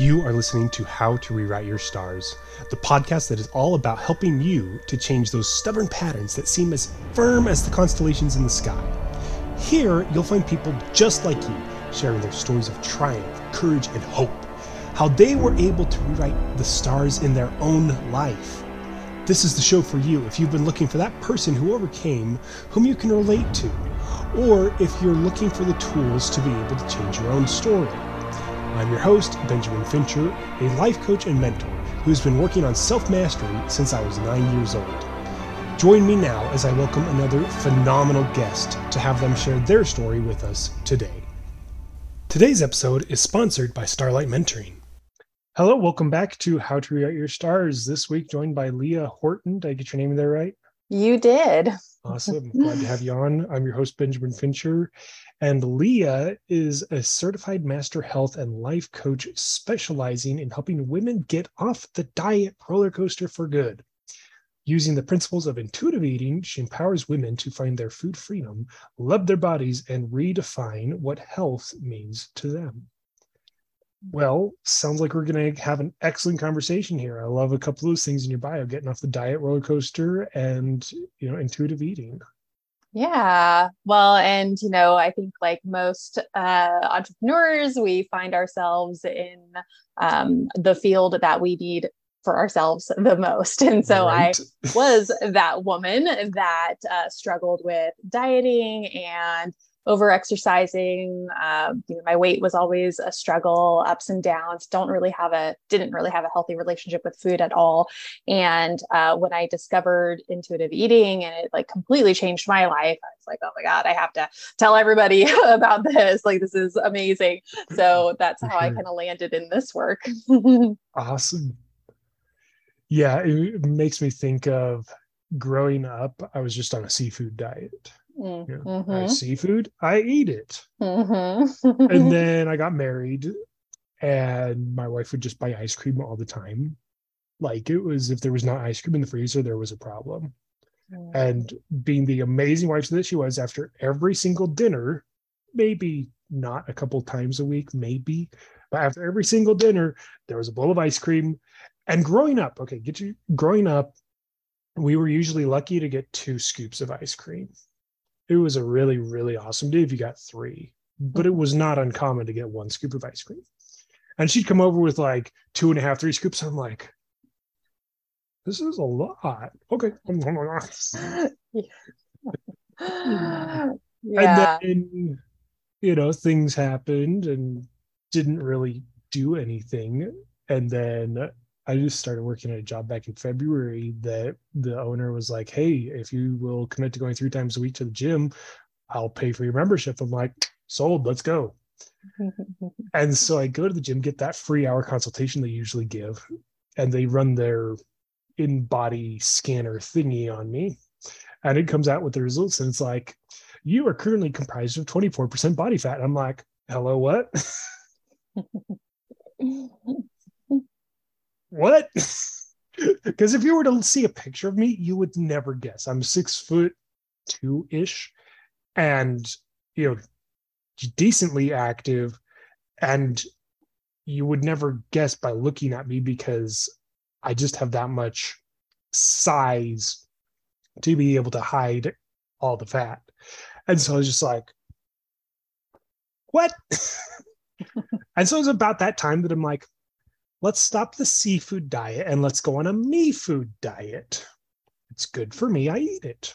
You are listening to How to Rewrite Your Stars, the podcast that is all about helping you to change those stubborn patterns that seem as firm as the constellations in the sky. Here, you'll find people just like you sharing their stories of triumph, courage, and hope, how they were able to rewrite the stars in their own life. This is the show for you if you've been looking for that person who overcame, whom you can relate to, or if you're looking for the tools to be able to change your own story. I'm your host, Benjamin Fincher, a life coach and mentor who's been working on self mastery since I was nine years old. Join me now as I welcome another phenomenal guest to have them share their story with us today. Today's episode is sponsored by Starlight Mentoring. Hello, welcome back to How to Rewrite Your Stars. This week, joined by Leah Horton. Did I get your name there right? You did. Awesome. Glad to have you on. I'm your host, Benjamin Fincher. And Leah is a certified master health and life coach specializing in helping women get off the diet roller coaster for good. Using the principles of intuitive eating, she empowers women to find their food freedom, love their bodies, and redefine what health means to them. Well, sounds like we're going to have an excellent conversation here. I love a couple of those things in your bio, getting off the diet roller coaster and, you know, intuitive eating. Yeah. Well, and, you know, I think like most uh, entrepreneurs, we find ourselves in um, the field that we need for ourselves the most. And so right. I was that woman that uh, struggled with dieting and over exercising. Um, you know, my weight was always a struggle, ups and downs. Don't really have a didn't really have a healthy relationship with food at all. And uh, when I discovered intuitive eating, and it like completely changed my life, I was like, oh my god, I have to tell everybody about this. Like this is amazing. So that's how I kind of landed in this work. awesome. Yeah, it makes me think of growing up. I was just on a seafood diet Mm-hmm. I seafood, I eat it. Mm-hmm. and then I got married, and my wife would just buy ice cream all the time. Like it was, if there was not ice cream in the freezer, there was a problem. Mm. And being the amazing wife that she was, after every single dinner, maybe not a couple times a week, maybe, but after every single dinner, there was a bowl of ice cream. And growing up, okay, get you growing up, we were usually lucky to get two scoops of ice cream it was a really, really awesome day if you got three, but it was not uncommon to get one scoop of ice cream. And she'd come over with like two and a half, three scoops. I'm like, this is a lot. Okay. yeah. And then, you know, things happened and didn't really do anything. And then I just started working at a job back in February that the owner was like, Hey, if you will commit to going three times a week to the gym, I'll pay for your membership. I'm like, sold, let's go. and so I go to the gym, get that free hour consultation they usually give, and they run their in body scanner thingy on me. And it comes out with the results, and it's like, you are currently comprised of 24% body fat. And I'm like, hello, what? what? Because if you were to see a picture of me, you would never guess. I'm six foot two ish and, you know, decently active. And you would never guess by looking at me because I just have that much size to be able to hide all the fat. And so I was just like, what? and so it was about that time that I'm like, let's stop the seafood diet and let's go on a me food diet. It's good for me, I eat it.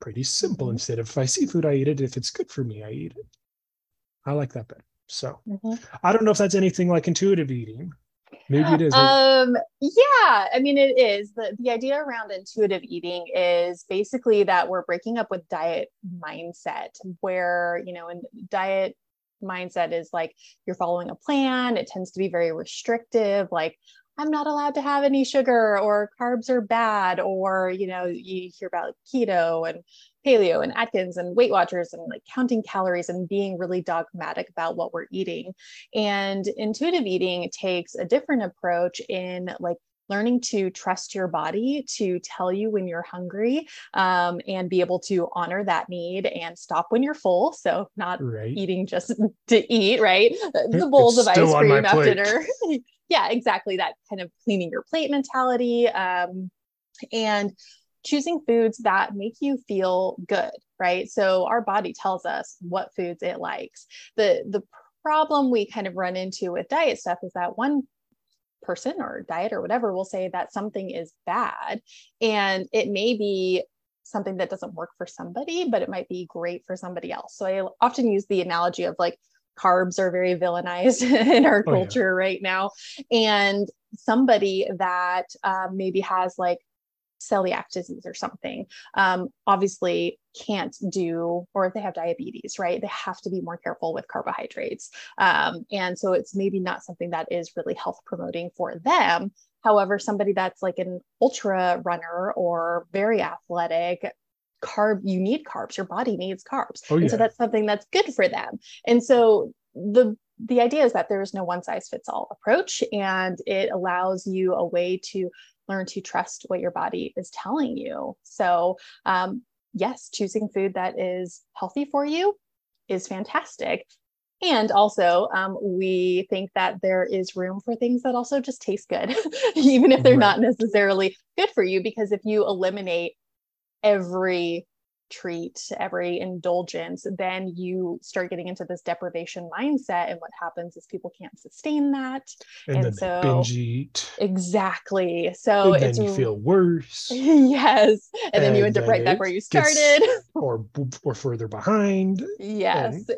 Pretty simple. Mm-hmm. Instead of if I seafood, I eat it. If it's good for me, I eat it. I like that better. So mm-hmm. I don't know if that's anything like intuitive eating. Maybe it is. Um, yeah, I mean, it is. The, the idea around intuitive eating is basically that we're breaking up with diet mindset, where, you know, in diet mindset is like you're following a plan. It tends to be very restrictive, like I'm not allowed to have any sugar or carbs are bad, or you know, you hear about keto and paleo and Atkins and Weight Watchers and like counting calories and being really dogmatic about what we're eating. And intuitive eating takes a different approach in like learning to trust your body to tell you when you're hungry um, and be able to honor that need and stop when you're full. So, not right. eating just to eat, right? The bowls it's of ice cream after dinner. yeah, exactly. That kind of cleaning your plate mentality. Um, and choosing foods that make you feel good, right? So our body tells us what foods it likes. The the problem we kind of run into with diet stuff is that one person or diet or whatever will say that something is bad. And it may be something that doesn't work for somebody but it might be great for somebody else. So i often use the analogy of like carbs are very villainized in our culture oh, yeah. right now. And somebody that um, maybe has like celiac disease or something um, obviously can't do or if they have diabetes right they have to be more careful with carbohydrates. Um, and so it's maybe not something that is really health promoting for them. However somebody that's like an ultra runner or very athletic carb you need carbs. Your body needs carbs. Oh, yeah. and so that's something that's good for them. And so the the idea is that there is no one size fits all approach and it allows you a way to learn to trust what your body is telling you. So, um, yes, choosing food that is healthy for you is fantastic. And also, um, we think that there is room for things that also just taste good, even if they're right. not necessarily good for you. Because if you eliminate every treat, every indulgence, then you start getting into this deprivation mindset. And what happens is people can't sustain that. And, and so binge eat. Exactly. So and then you feel worse. yes. And, and then you end up right back where you started. or or further behind. Yes.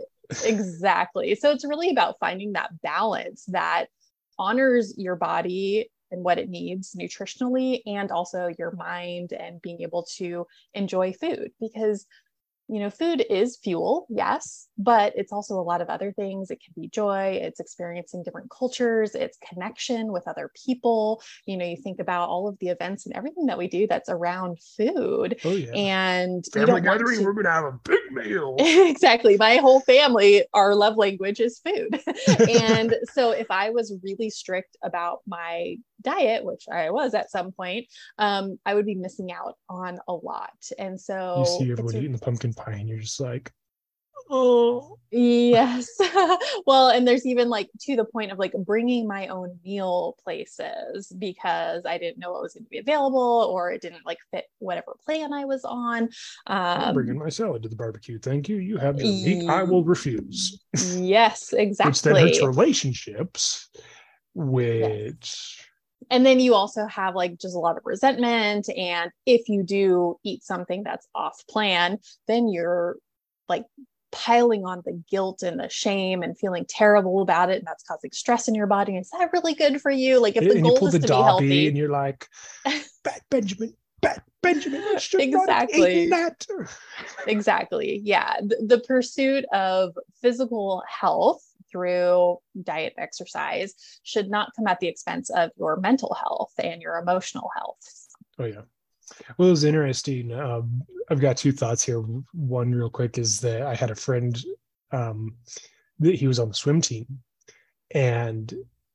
Exactly. So it's really about finding that balance that honors your body and what it needs nutritionally and also your mind and being able to enjoy food because you know, food is fuel, yes, but it's also a lot of other things. It can be joy, it's experiencing different cultures, it's connection with other people. You know, you think about all of the events and everything that we do that's around food. Oh, yeah. And family gathering, to... we're gonna have a big meal. exactly. My whole family, our love language is food. and so if I was really strict about my diet, which I was at some point, um, I would be missing out on a lot. And so you see everyone eating the pumpkin pie and you're just like, oh. Yes. Well and there's even like to the point of like bringing my own meal places because i didn't know what was going to be available or it didn't like fit whatever plan i was on. Um I'm bringing my salad to the barbecue. Thank you. You have your meat. I will refuse. Yes exactly which then hurts relationships which yes and then you also have like just a lot of resentment. And if you do eat something that's off plan then you're like piling on the guilt and the shame and feeling terrible about it. And that's causing stress in your body. Is that really good for you? Like if the and goal is to be healthy and you're like bad benjamin bad benjamin exactly. exactly. Yeah. The, the pursuit of physical health through diet exercise should not come at the expense of your mental health and your emotional health. Oh, yeah. Well, it was interesting. Um, I've got two thoughts here. One, real quick, is that I had a friend um, that he was on the swim team, and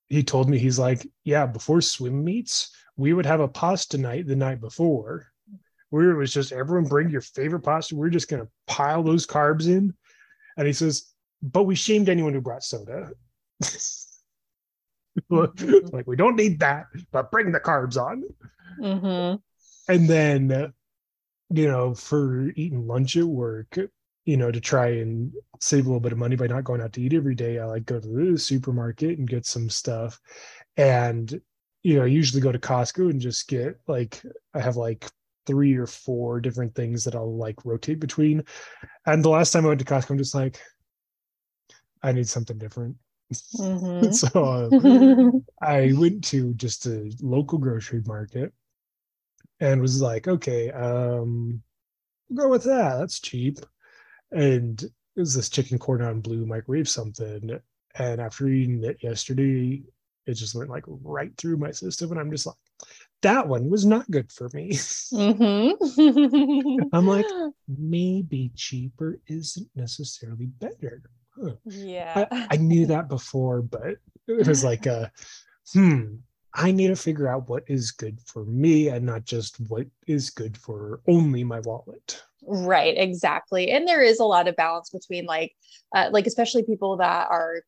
he told me he's like, yeah, before swim meets, we would have a pasta night the night before, where it was just everyone bring your favorite pasta. We're just gonna pile those carbs in, and he says but we shamed anyone who brought soda. like we don't need that, but bring the carbs on. Mm-hmm. And then, you know, for eating lunch at work, you know, to try and save a little bit of money by not going out to eat every day, I like go to the supermarket and get some stuff. And, you know, I usually go to Costco and just get like, I have like three or four different things that I'll like rotate between. And the last time I went to Costco, I'm just like, I need something different. Mm-hmm. so uh, I went to just a local grocery market and was like, okay, um, we'll go with that. That's cheap. And it was this chicken cordon bleu microwave something. And after eating it yesterday, it just went like right through my system. And I'm just like, that one was not good for me. Mm-hmm. I'm like, maybe cheaper isn't necessarily better. Yeah I, I, knew that before but it was like a hmm I need to figure out what is good for me and not just what is good for only my wallet. Right, exactly. And there is a lot of balance between like uh, like especially people that are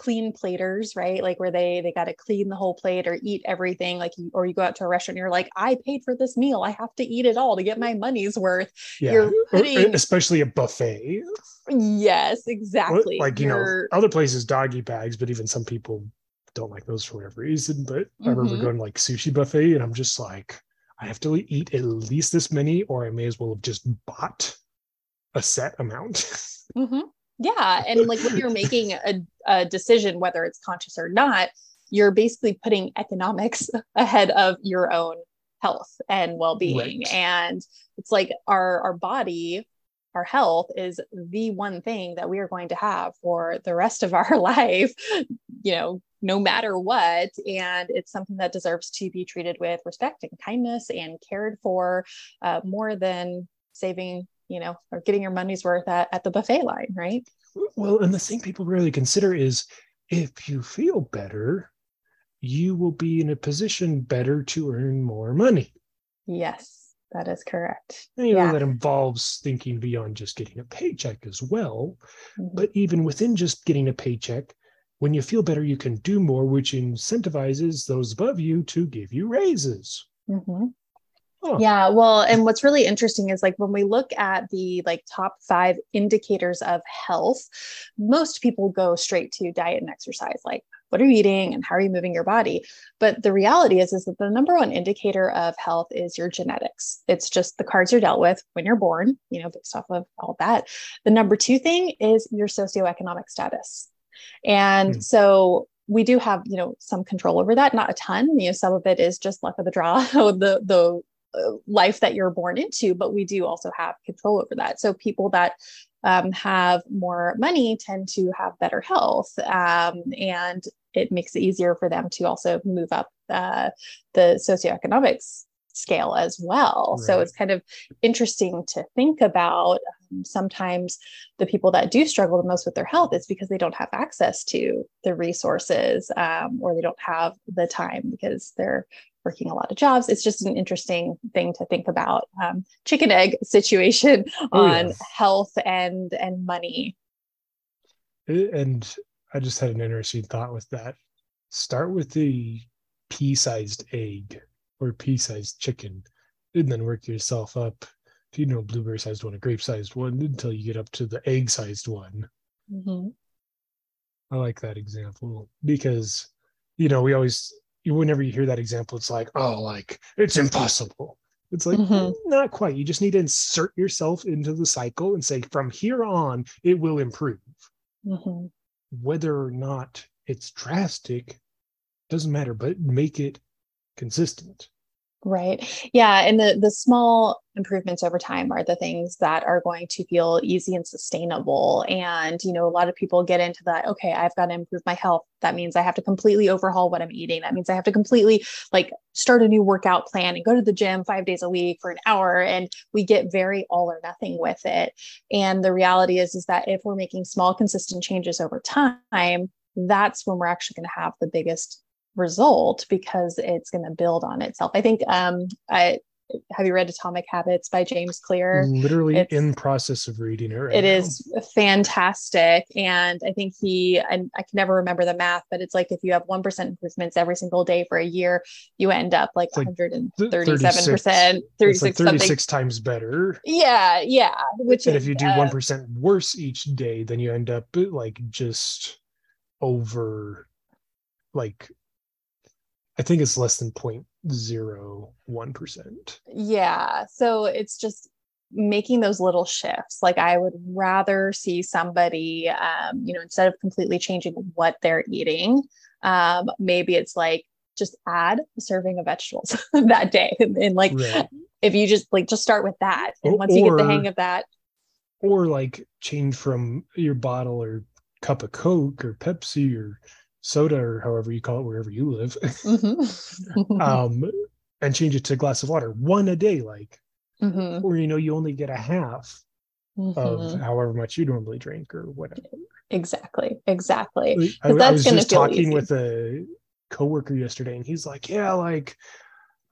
clean platers, right? Like where they they got to clean the whole plate or eat everything like you, or you go out to a restaurant and you're like I paid for this meal. I have to eat it all to get my money's worth. Yeah. You're putting... especially a buffet. Yes, exactly. Like you you're... know, other places doggy bags, but even some people don't like those for whatever reason. But mm-hmm. I remember mm-hmm. going like sushi buffet and I'm just like I have to eat at least this many, or I may as well have just bought a set amount. Mm-hmm. Yeah. And like when you're making a, a decision, whether it's conscious or not, you're basically putting economics ahead of your own health and well-being right. and it's like our our body our health is the one thing that we are going to have for the rest of our life you know no matter what. And it's something that deserves to be treated with respect and kindness and cared for uh, more than saving, you know, or getting your money's worth at, at the buffet line, right? Well, and the thing people really consider is if you feel better, you will be in a position better to earn more money. Yes, that is correct. And, you yeah. know, that involves thinking beyond just getting a paycheck as well. Mm-hmm. But even within just getting a paycheck, when you feel better, you can do more, which incentivizes those above you to give you raises. Mm-hmm. Oh. Yeah, well, and what's really interesting is like when we look at the like top five indicators of health, most people go straight to diet and exercise, like what are you eating and how are you moving your body. But the reality is, is that the number one indicator of health is your genetics. It's just the cards you're dealt with when you're born, you know, based off of all that. The number two thing is your socioeconomic status. And mm. so we do have, you know, some control over that, not a ton. You know, some of it is just luck of the draw, the the life that you're born into, but we do also have control over that. So people that um, have more money tend to have better health, um, and it makes it easier for them to also move up uh, the socioeconomics scale as well. Right. So it's kind of interesting to think about. Um, sometimes the people that do struggle the most with their health is because they don't have access to the resources um, or they don't have the time because they're working a lot of jobs. It's just an interesting thing to think about. Um, chicken egg situation oh, on health and and money. And I just had an interesting thought with that. Start with the pea-sized egg or pea-sized chicken, and then work yourself up. You know, blueberry-sized one, a grape-sized one, until you get up to the egg-sized one. Mm-hmm. I like that example because, you know, we always, whenever you hear that example, it's like, oh, like it's impossible. It's like mm-hmm. not quite. You just need to insert yourself into the cycle and say, from here on, it will improve. Mm-hmm. Whether or not it's drastic doesn't matter, but make it consistent. Right. Yeah. And the the small improvements over time are the things that are going to feel easy and sustainable. And, you know, a lot of people get into that, okay, I've got to improve my health. That means I have to completely overhaul what I'm eating. That means I have to completely like start a new workout plan and go to the gym five days a week for an hour. And we get very all or nothing with it. And the reality is, is that if we're making small, consistent changes over time, that's when we're actually going to have the biggest result because it's going to build on itself. I think um, I have you read Atomic Habits by James Clear? Literally it's, in process of reading it. Right it now. is fantastic, and I think he and I can never remember the math, but it's like if you have one percent improvements every single day for a year, you end up like one hundred and thirty-seven percent, thirty-six, times better. Yeah, yeah. Which and is, if you do one uh, worse each day, then you end up like just over like I think it's less than 0.01%. Yeah. So it's just making those little shifts. Like I would rather see somebody, um, you know, instead of completely changing what they're eating, um, maybe it's like just add a serving of vegetables that day. And, and like, right. if you just like, just start with that. And once or, you get the hang of that, or like change from your bottle or cup of Coke or Pepsi or soda or however you call it wherever you live mm-hmm. um, and change it to a glass of water one a day like mm-hmm. or you know you only get a half mm-hmm. of however much you normally drink or whatever exactly exactly I, I was just talking easy. with a coworker yesterday, and he's like, "Yeah, like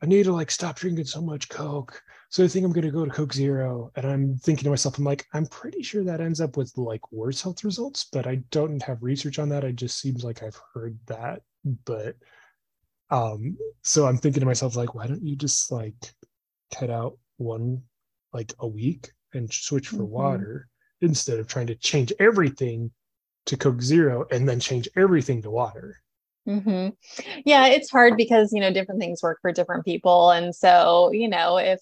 I need to like stop drinking so much Coke." So I think I'm gonna go to Coke Zero, and I'm thinking to myself, I'm like, I'm pretty sure that ends up with like worse health results, but I don't have research on that. It just seems like I've heard that, but um, so I'm thinking to myself, like, why don't you just like cut out one like a week and switch for mm-hmm. water instead of trying to change everything to Coke Zero and then change everything to water? Mm-hmm. Yeah, it's hard because you know different things work for different people, and so you know if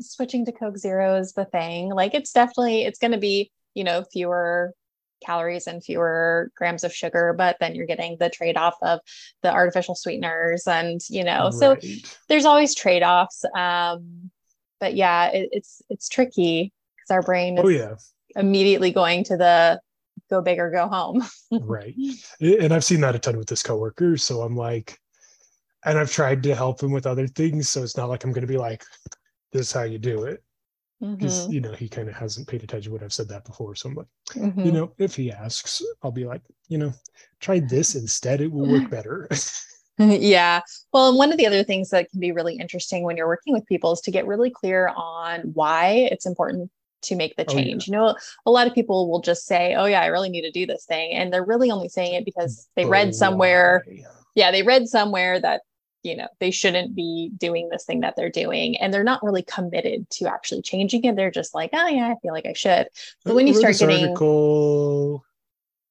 switching to Coke Zero is the thing. Like it's definitely it's going to be, you know, fewer calories and fewer grams of sugar, but then you're getting the trade-off of the artificial sweeteners and, you know, right. so there's always trade-offs. Um, but yeah, it, it's it's tricky because our brain oh, is oh, yeah. immediately going to the go big or go home. right. And I've seen that a ton with this coworker. So I'm like, and I've tried to help him with other things. So it's not like I'm going to be like, this is how you do it because mm-hmm. you know he kind of hasn't paid attention when I've said that before. So I'm like, mm-hmm. you know, if he asks, I'll be like, you know, try this instead. It will work better. yeah. Well, and one of the other things that can be really interesting when you're working with people is to get really clear on why it's important to make the change. Oh, yeah. You know, a lot of people will just say, "Oh yeah, I really need to do this thing," and they're really only saying it because they read somewhere. Why? Yeah, they read somewhere that you know they shouldn't be doing this thing that they're doing and they're not really committed to actually changing it they're just like oh yeah i feel like i should but when you start getting article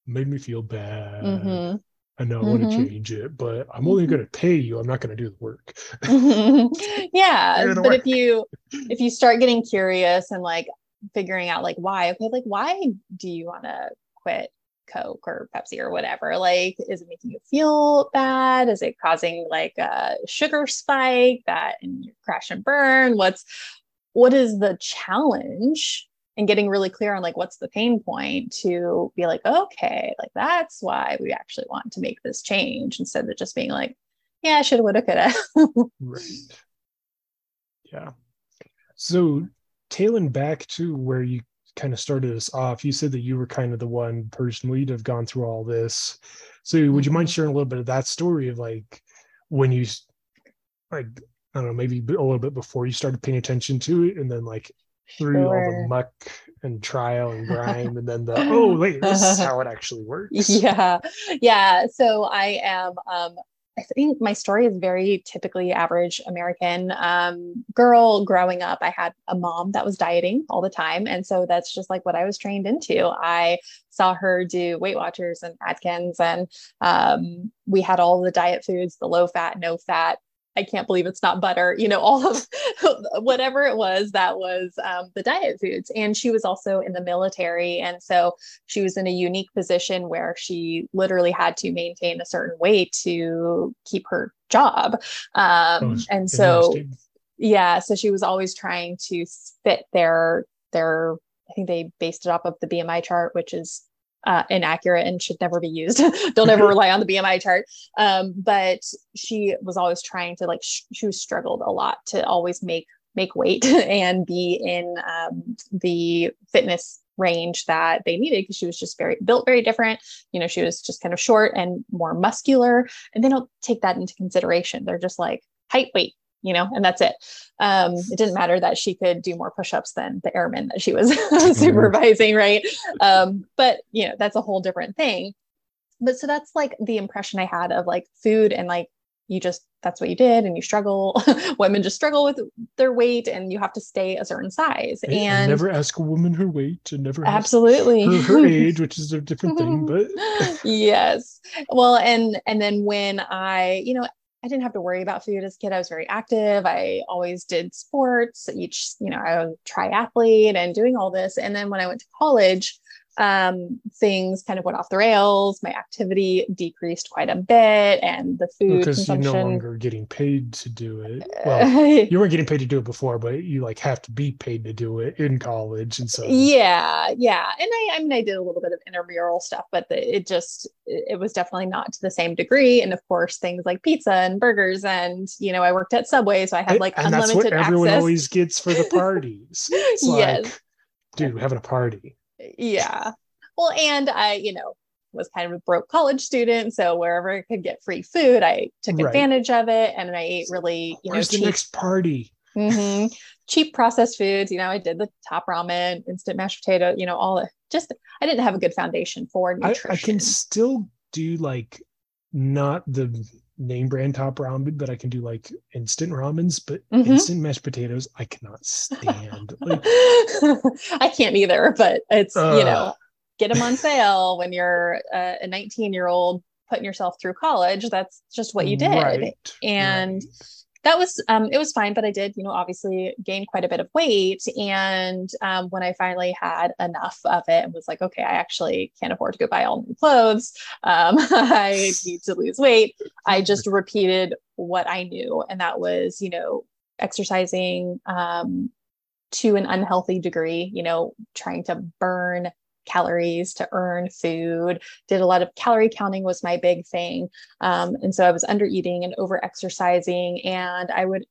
made me feel bad mm-hmm. I know I mm-hmm. want to change it, but I'm only mm-hmm. going to pay you. I'm not going to do the work. yeah, the but work. if you if you start getting curious and like figuring out like why, okay, like why do you want to quit Coke or Pepsi or whatever? Like, is it making you feel bad? Is it causing like a sugar spike that and crash and burn? What's what is the challenge? And getting really clear on like what's the pain point to be like, okay, like that's why we actually want to make this change instead of just being like, yeah, I should have, would have, could have. right. Yeah. So tailing back to where you kind of started us off, you said that you were kind of the one personally to have gone through all this. So would you mind mm-hmm. sharing a little bit of that story of like when you like I don't know, maybe a little bit before you started paying attention to it and then like through sure. all the muck and trial and grime and then the oh wait, this is how it actually works. Yeah. Yeah. So I am um I think my story is very typically average American um, girl growing up. I had a mom that was dieting all the time. And so that's just like what I was trained into. I saw her do Weight Watchers and Atkins, and um, we had all the diet foods, the low fat, no fat I can't believe it's not butter, you know, all of whatever it was that was um, the diet foods. And she was also in the military. And so she was in a unique position where she literally had to maintain a certain weight to keep her job. Um, oh, and so, yeah, so she was always trying to fit their, their, I think they based it off of the BMI chart, which is uh, inaccurate and should never be used. Don't ever rely on the BMI chart. Um, but she was always trying to like sh- she struggled a lot to always make make weight and be in um, the fitness range that they needed because she was just very built very different you know she was just kind of short and more muscular and they don't take that into consideration they're just like height weight you know, and that's it. Um, it didn't matter that she could do more push-ups than the airmen that she was mm-hmm. supervising, right? Um, but you know, that's a whole different thing. But so that's like the impression I had of like food and like you just that's what you did and you struggle women just struggle with their weight and you have to stay a certain size and, and never ask a woman her weight and never absolutely her, her, age which is a different thing but yes well and and then when i you know I didn't have to worry about food as a kid. I was very active. I always did sports. Each, you know, I was triathlete and doing all this. And then when I went to college, um, things kind of went off the rails. My activity decreased quite a bit, and the food because consumption... you're no longer getting paid to do it. Well, you weren't getting paid to do it before, but you like have to be paid to do it in college, and so yeah, yeah. And I, I mean, I did a little bit of intramural stuff, but the, it just it was definitely not to the same degree. And of course, things like pizza and burgers, and you know, I worked at Subway, so I had like and unlimited that's what everyone access. always gets for the parties. It's yes. like, dude, having a party yeah well and i you know was kind of a broke college student. So wherever I could get free food, I took right. advantage of it. And I ate really, you Where's know, the next party? Mm-hmm. cheap processed foods. You know, I did the top ramen, instant mashed potato, you know, all the just, I didn't have a good foundation for nutrition. I, I can still do like not the name brand top ramen, but I can do like instant ramens, but mm-hmm. instant mashed potatoes, I cannot stand. Like, I can't either, but it's, uh, you know, get them on sale when you're uh, a 19 year old putting yourself through college. That's just what you did. Right, and, right that was um, it was fine but i did you know obviously gain quite a bit of weight and um, when i finally had enough of it and was like okay i actually can't afford to go buy all new clothes um, i need to lose weight i just repeated what i knew and that was you know exercising um, to an unhealthy degree you know trying to burn calories to earn food. Did a lot of calorie counting was my big thing. Um, and so i was under eating and over exercising and i would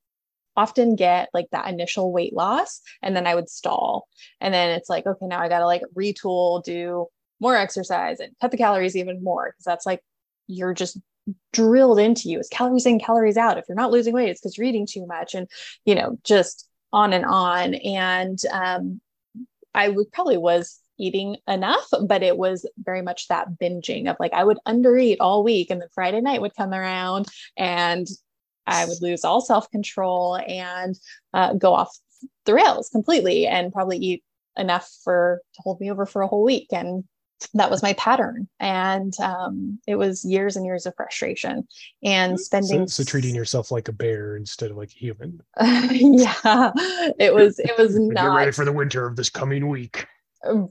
often get like that initial weight loss and then i would stall. And then it's like okay now i gotta like retool do more exercise and cut the calories even more because that's like you're just drilled into you. It's calories in calories out. If you're not losing weight it's because you're eating too much and you know just on and on. And um, i would probably was eating enough, but it was very much that binging of like I would undereat all week and then Friday night would come around and I would lose all self control and uh, go off the rails completely and probably eat enough for to hold me over for a whole week. And that was my pattern. And um, it was years and years of frustration and spending. So, so treating yourself like a bear instead of like a human. yeah, it was, it was not. Ready for the winter of this coming week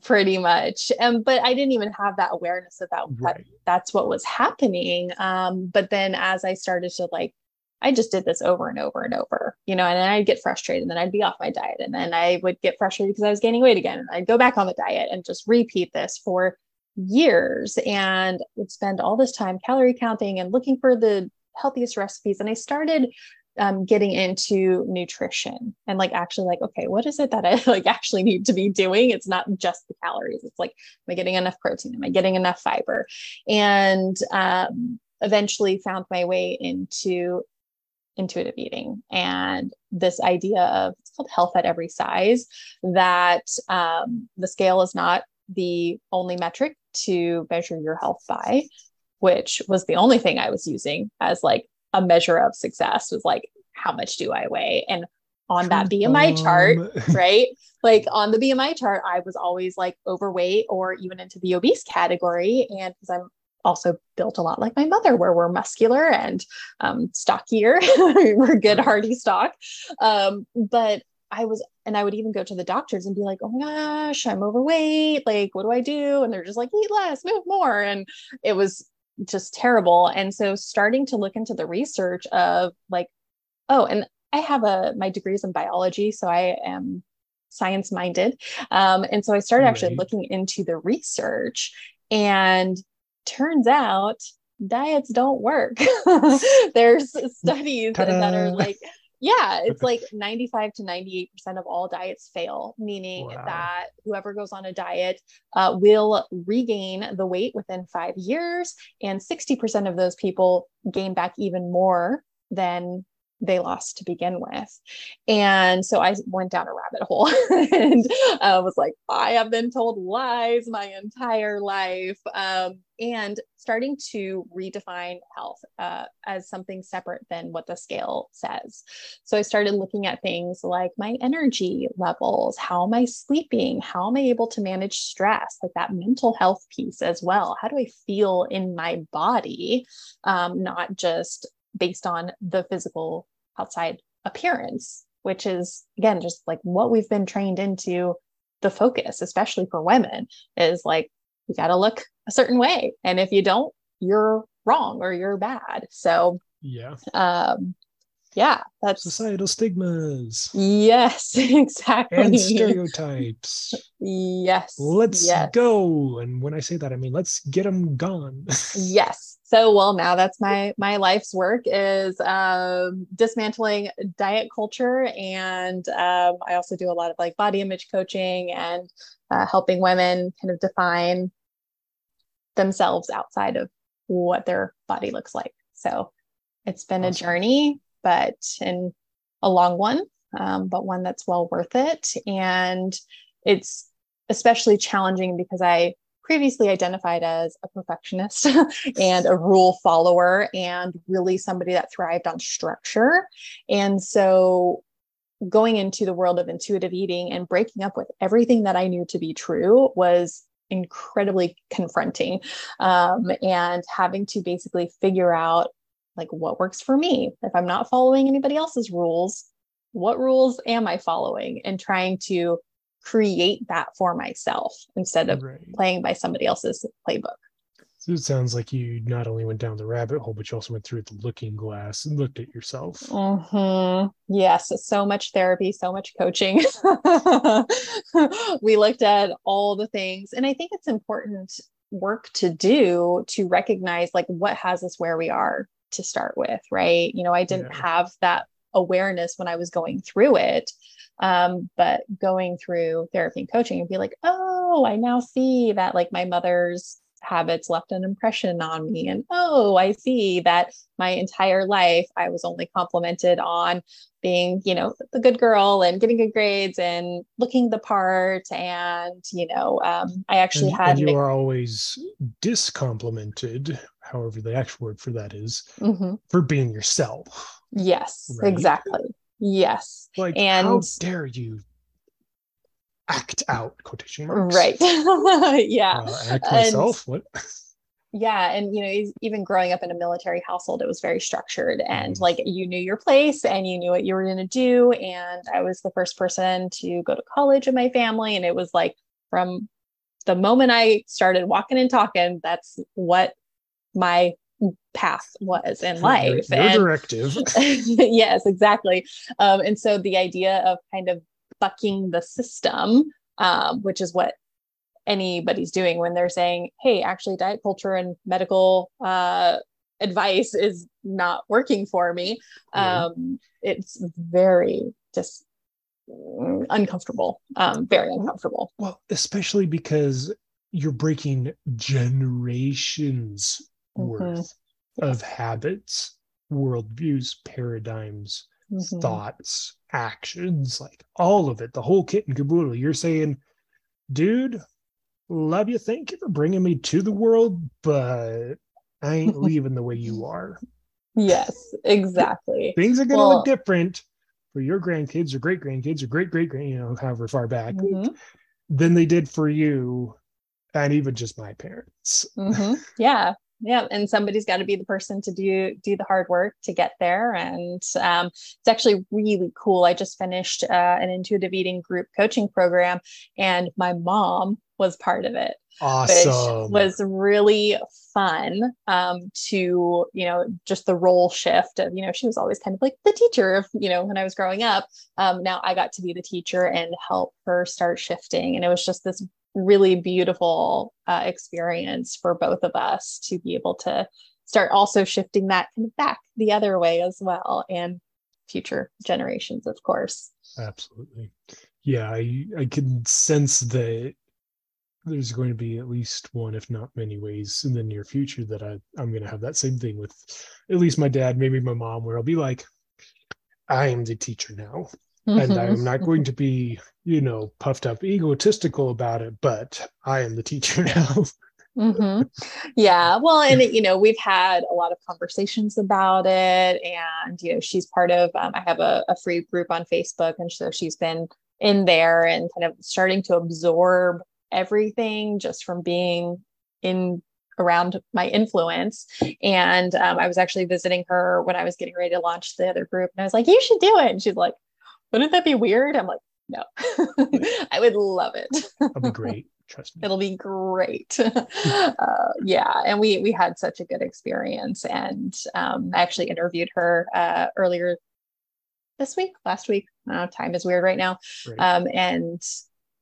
pretty much. Um, but i didn't even have that awareness of that right. that's what was happening. Um, but then as i started to like i just did this over and over and over you know and then i'd get frustrated and then i'd be off my diet and then i would get frustrated because i was gaining weight again and i'd go back on the diet and just repeat this for years and would spend all this time calorie counting and looking for the healthiest recipes. And i started um, getting into nutrition and like actually like okay what is it that i like actually need to be doing? It's not just the calories. It's like am i getting enough protein? Am i getting enough fiber? And um, eventually found my way into intuitive eating and this idea of it's called health at every size that um, the scale is not the only metric to measure your health by which was the only thing i was using as like a measure of success was like how much do I weigh and on that BMI chart, right? Like on the BMI chart, I was always like overweight or even into the obese category. And because I'm also built a lot like my mother, where we're muscular and um, stockier, we're good hardy stock. Um, but I was, and I would even go to the doctors and be like, oh my gosh, I'm overweight. Like, what do I do? And they're just like, eat less, move more. And it was just terrible. And so starting to look into the research of like, oh, and I have a my degrees in biology, so I am science minded. Um, and so I started right. actually looking into the research and turns out diets don't work. There's studies Ta-da. that are like yeah, it's like 95 to 98% of all diets fail, meaning wow. that whoever goes on a diet uh, will regain the weight within five years. And 60% of those people gain back even more than they lost to begin with. And so I went down a rabbit hole and uh, was like, I have been told lies my entire life. Um, and starting to redefine health uh, as something separate than what the scale says. So I started looking at things like my energy levels, how am I sleeping, how am I able to manage stress, like that mental health piece as well. How do I feel in my body, um, not just based on the physical outside appearance, which is again just like what we've been trained into the focus, especially for women, is like you got to look a certain way. And if you don't, you're wrong or you're bad. So, yeah. Um, yeah, that's societal stigmas. Yes, exactly. And stereotypes. yes. Let's yes. go. And when I say that, I mean let's get them gone. yes so well now that's my my life's work is um, dismantling diet culture and um, i also do a lot of like body image coaching and uh, helping women kind of define themselves outside of what their body looks like. So it's been awesome. a journey, but and a long one, um, but one that's well worth it. And it's especially challenging because I previously identified as a perfectionist and a rule follower and really somebody that thrived on structure. And so going into the world of intuitive eating and breaking up with everything that I knew to be true was incredibly confronting um, and having to basically figure out like what works for me if i'm not following anybody else's rules what rules am i following and trying to create that for myself instead of right. playing by somebody else's playbook so it sounds like you not only went down the rabbit hole, but you also went through the looking glass and looked at yourself. Mm-hmm. Yes, so much therapy, so much coaching. we looked at all the things. And I think it's important work to do to recognize like what has us where we are to start with, right? You know, I didn't yeah. have that awareness when I was going through it. Um, but going through therapy and coaching and be like, oh, I now see that like my mother's habits left an impression on me. And oh, I see that my entire life I was only complimented on being, you know, the good girl and getting good grades and looking the part. And, you know, um, I actually and, had. And you are always discomplimented, however, the actual word for that is, mm-hmm. for being yourself. Yes, right? exactly. Yes. Like, and how dare you act out quotation marks. Right. Yeah. Uh, act myself and, what? Yeah and you know even growing up in a military household it was very structured and mm-hmm. like you knew your place and you knew what you were going to do and i was the first person to go to college in my family and it was like from the moment i started walking and talking that's what my path was in life your, your and, directive. Yes exactly. Um, and so the idea of kind of bucking the system, um, which is what anybody's doing when they're saying, hey, actually, diet culture and medical uh, advice is not working for me. Um, it's very just uncomfortable, um, very uncomfortable. Well, especially because you're breaking generations mm-hmm. worth of habits, worldviews, paradigms, mm-hmm. thoughts, actions, like all of it, the whole kit and caboodle. You're saying, dude, love you. Thank you for bringing me to the world, but I ain't leaving the way you are. Yes, exactly. Things are going to well, look different for your grandkids or great grandkids or great great grand, you know, however far back mm-hmm. than they did for you and even just my parents. Mm-hmm. Yeah yeah and somebody's got to be the person to do do the hard work to get there and um, it's actually really cool. I just finished uh, an intuitive eating group coaching program and my mom was part of it awesome. which was really fun um, to you know just the role shift of you know she was always kind of like the teacher of you know when i was growing up. Um, now i got to be the teacher and help her start shifting and it was just this really beautiful uh, experience for both of us to be able to start also shifting that kind of back the other way as well and future generations of course. Absolutely. Yeah i i can sense that there's going to be at least one if not many ways in the near future that I, i'm going to have that same thing with at least my dad maybe my mom where i'll be like i am the teacher now and I'm mm-hmm. not going to be, you know, puffed up egotistical about it, but I am the teacher now. mm-hmm. Yeah. Well, and you know, we've had a lot of conversations about it, and you know, she's part of. Um, I have a, a free group on Facebook, and so she's been in there and kind of starting to absorb everything just from being in around my influence. And um, I was actually visiting her when I was getting ready to launch the other group, and I was like, "You should do it." And she's like, wouldn't that be weird? I'm like, no, I would love it. That'll be great. Trust me. It'll be great. uh, yeah. And we, we had such a good experience. And um, I actually interviewed her uh, earlier this week, last week. Uh, time is weird right now. Um, and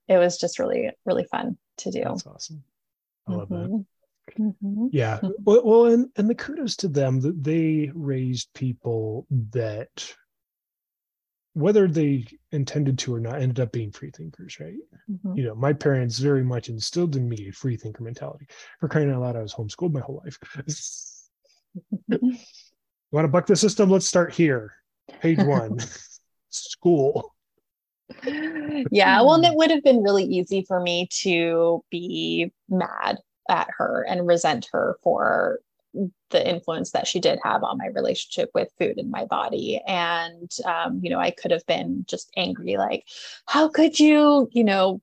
it was just really, really fun to do. That's awesome. I love mm-hmm. that. Mm-hmm. Yeah. Mm-hmm. Well, well, and, and the kudos to them that they raised people that whether they intended to or not, ended up being free thinkers, right? Mhm. You know, my parents very much instilled in me a free thinker mentality. For crying out loud, I was homeschooled my whole life. you want to buck the system? Let's start here. Page one, school. yeah well and it would have been really easy for me to be mad at her and resent her for the influence that she did have on my relationship with food and my body and um, you know i could have been just angry like how could you you know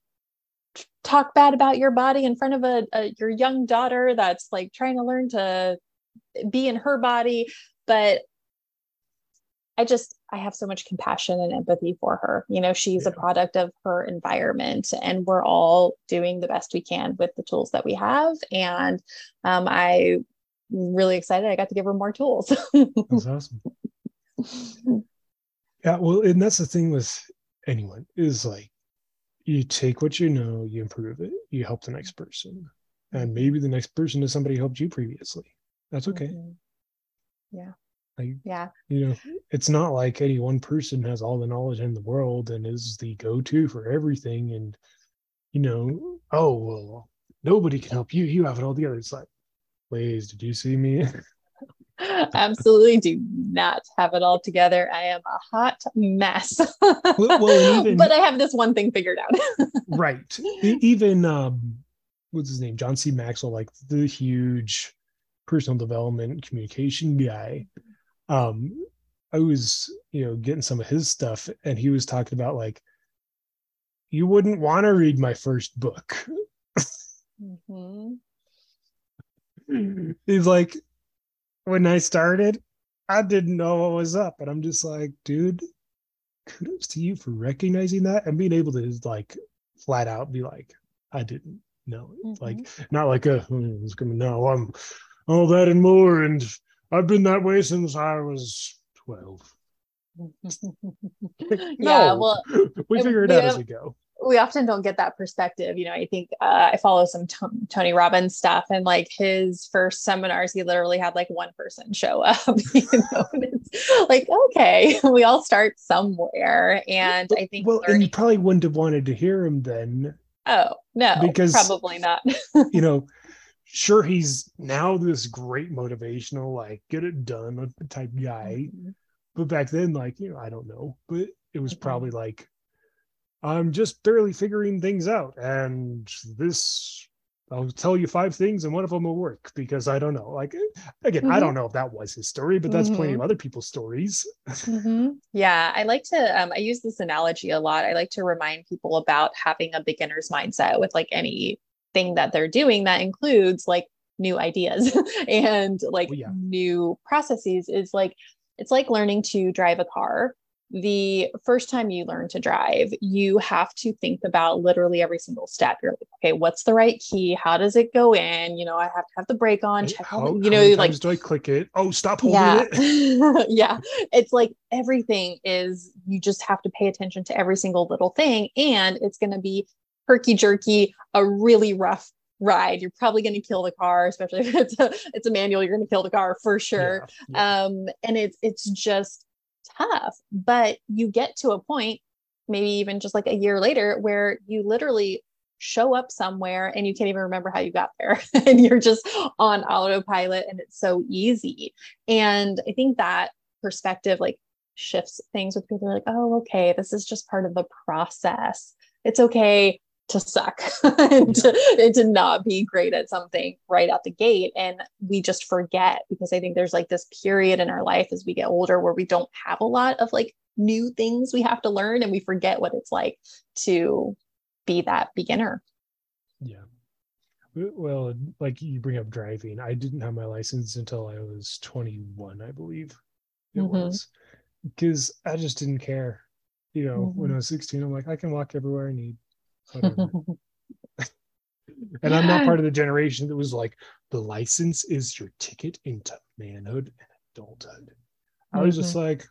talk bad about your body in front of a, a your young daughter that's like trying to learn to be in her body but I just I have so much compassion and empathy for her. You know, she's Yeah. a product of her environment, and we're all doing the best we can with the tools that we have. And um, I really excited I got to give her more tools. That's awesome. Yeah, well, and that's the thing with anyone is like you take what you know, you improve it, you help the next person. And maybe the next person is somebody who helped you previously. That's okay. Mhm. Yeah. Like, Yeah. you know, it's not like any one person has all the knowledge in the world and is the go-to for everything. And, you know, oh well, nobody can help you. You have it all together. It's like, please, did you see me? Absolutely do not have it all together. I am a hot mess. well, even- but I have this one thing figured out. right even um what's his name john c maxwell like the huge personal development communication guy um i was you know getting some of his stuff and he was talking about like you wouldn't want to read my first book Mhm. he's like when i started i didn't know what was up and i'm just like dude kudos to you for recognizing that and being able to like flat out be like i didn't know it. like not like a "Hmm, gonna no i'm all that and more and i've been that way since i was 12 yeah, well, we figure it we out as have- we go we often don't get that perspective. You know, I think uh, I follow some T- Tony Robbins stuff, and like his first seminars, he literally had like one person show up. You know, and it's like okay, we all start somewhere, and I think well and you probably wouldn't have wanted to hear him then Oh no, because- probably not. you know, sure he's now this great motivational, like get it done type guy. But back then, like, you know, I don't know. But it was Mhm. probably like, I'm just barely figuring things out. And this I'll tell you five things and one of them will work because I don't know. Like again, I Mhm. don't know if that was his story, but that's plenty Mhm. of other people's stories. Mhm. Yeah, I like to. Um, I use this analogy a lot. I like to remind people about having a beginner's mindset with like anything that they're doing that includes like new ideas and like Well, yeah. new processes. Is like it's like learning to drive a car. The first time you learn to drive, you have to think about literally every single step. You're like, okay, what's the right key? How does it go in? You know, I have to have the brake on. Check How, the, how you know, like do I click it? Oh, stop holding yeah it. yeah it's like everything is you just have to pay attention to every single little thing and it's going to be herky jerky a really rough ride you're probably going to kill the car especially if it's a, it's a manual you're going to kill the car for sure Yeah, yeah. um and it's it's just tough but you get to a point maybe even just like a year later where you literally show up somewhere and you can't even remember how you got there. And you're just on autopilot and it's so easy. And i think that perspective like shifts things with people. Like oh okay this is just part of the process. It's okay to suck and, to, and to not be great at something right out the gate and we just forget because i think there's like this period in our life as we get older where we don't have a lot of like new things we have to learn and we forget what it's like to be that beginner Yeah. Well, like you bring up driving, I didn't have my license until I was 21, I believe it Mhm. was, because I just didn't care. You know, when Mhm. I was 16, I'm like, I can walk everywhere I need. And I'm not part of the generation that was like, the license is your ticket into manhood and adulthood. I was just like,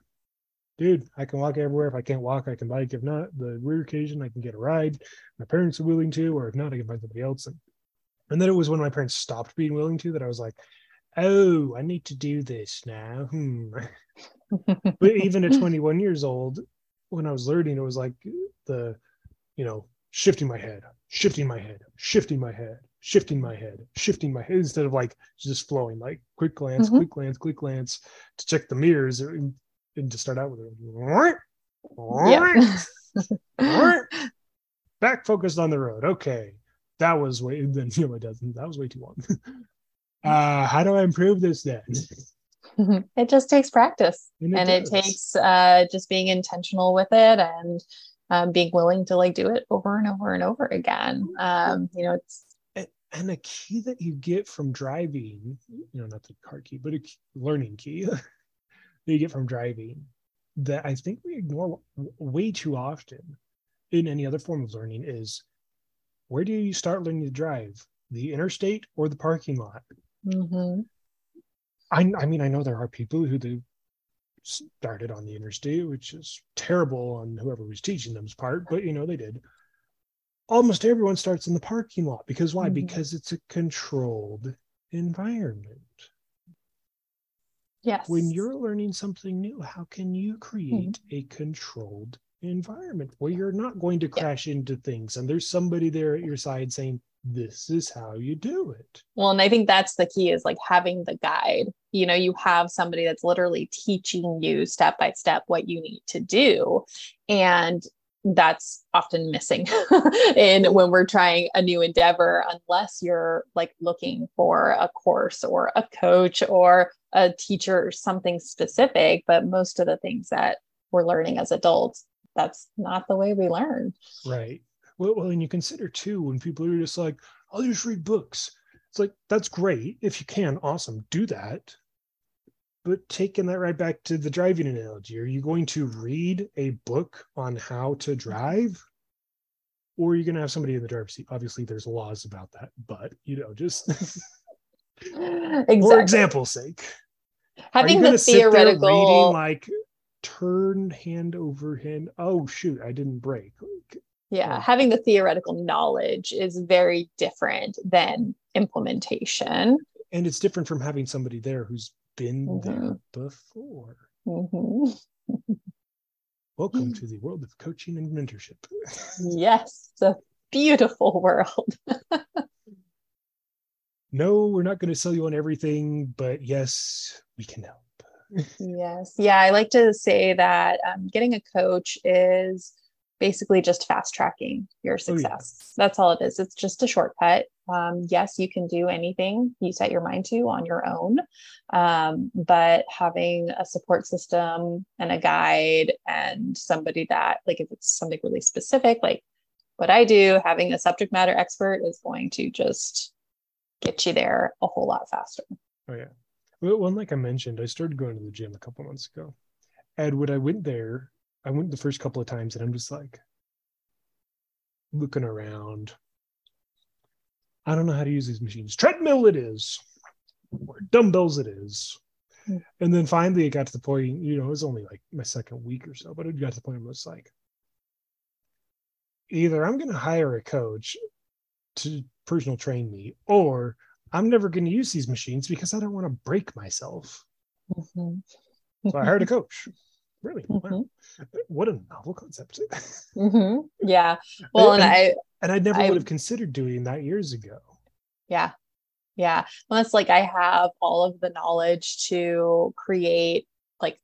dude, I can walk everywhere. If I can't walk, I can bike. If not, the rare occasion I can get a ride. My parents are willing to, or if not, I can find somebody else. And, and then it was when my parents stopped being willing to that I was like, oh, I need to do this now. Hmm. but even at 21 years old, when I was learning, it was like the, you know, shifting my head, shifting my head, shifting my head, shifting my head, shifting my head instead of like just flowing, like quick glance, mm-hmm. quick glance, quick glance to check the mirrors and, and to start out with it. Yeah. Back focused on the road. Okay. That was way then know it doesn't that was way too long. uh how do I improve this then? it just takes practice and it, and it takes uh just being intentional with it and um, being willing to like do it over and over and over again. Um, you know, it's and a key that you get from driving, you know, not the car key, but a key, learning key that you get from driving that I think we ignore way too often in any other form of learning is where do you start learning to drive? The interstate or the parking lot? Mm-hmm. I, I mean, I know there are people who do started on the interstate, which is terrible on whoever was teaching them's part, but you know, they did. Almost everyone starts in the parking lot because why? Mm-hmm. Because it's a controlled environment. Yes. When you're learning something new, how can you create mm-hmm. a controlled environment where you're not going to crash yeah. into things and there's somebody there at your side saying, this is how you do it. Well, and I think that's the key is like having the guide. You know, you have somebody that's literally teaching you step by step what you need to do. And that's often missing in when we're trying a new endeavor unless you're like looking for a course or a coach or a teacher or something specific but most of the things that we're learning as adults that's not the way we learn right well, well, and you consider too when people are just like, I'll just read books. It's like that's great if you can, awesome, do that. But taking that right back to the driving analogy, are you going to read a book on how to drive? Or are you going to have somebody in the driver's seat? Obviously, there's laws about that, but you know, just exactly. for example's sake, having the theoretical reading like turn hand over hand. Oh shoot, I didn't brake yeah oh. having the theoretical knowledge is very different than implementation and it's different from having somebody there who's been mm-hmm. there before. Mm-hmm. welcome to the world of coaching and mentorship. Yes it's a beautiful world. No we're not going to sell you on everything but yes we can help. Yes. Yeah i like to say that um, getting a coach is basically just fast tracking your success. Oh, yeah. That's all it is. It's just a shortcut. Um, yes, you can do anything you set your mind to on your own, um, but having a support system and a guide and somebody that, like, if it's something really specific, like what I do, having a subject matter expert is going to just get you there a whole lot faster. Oh, yeah. Well, like I mentioned, I started going to the gym a couple months ago. And when I went there, I went the first couple of times and I'm just like looking around. I don't know how to use these machines. Treadmill it is, or dumbbells it is. Hmm. And then finally it got to the point, you know, it was only like my second week or so, but it got to the point where it's like, either I'm going to hire a coach to personal train me, or I'm never going to use these machines because I don't want to break myself. Mm-hmm. so I hired a coach. Really? Mm-hmm. Wow. What a novel concept. mm-hmm. Yeah. Well, and, and, I and I never I, would have considered doing that years ago. Yeah. Yeah. Well, it's like I have all of the knowledge to create like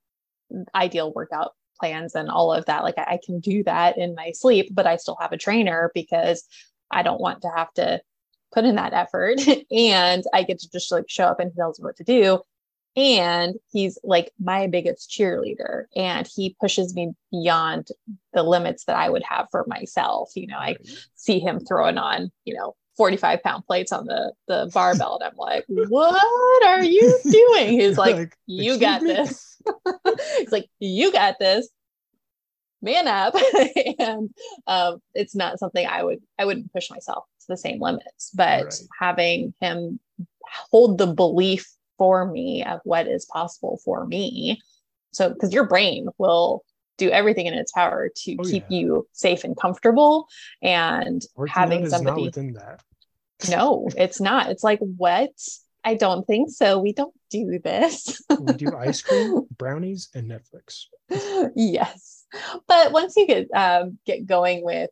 ideal workout plans and all of that. Like I, I can do that in my sleep, but I still have a trainer because I don't want to have to put in that effort and I get to just like show up and he tells me what to do and he's like my biggest cheerleader. And he pushes me beyond the limits that i would have for myself. You know i see him throwing on you know 45 pound plates on the the barbell and i'm like what are you doing? He's like, like you got this. He's like you got this. Man up. And um, it's not something i would i wouldn't push myself to the same limits. But right. having him hold the belief for me of what is possible for me. So, because your brain will do everything in its power to oh, keep yeah. you safe and comfortable and Working having somebody within that. no, it's not. It's like what I don't think so. We don't do this. we do ice cream, brownies, and Netflix. yes, but once you get um, get going with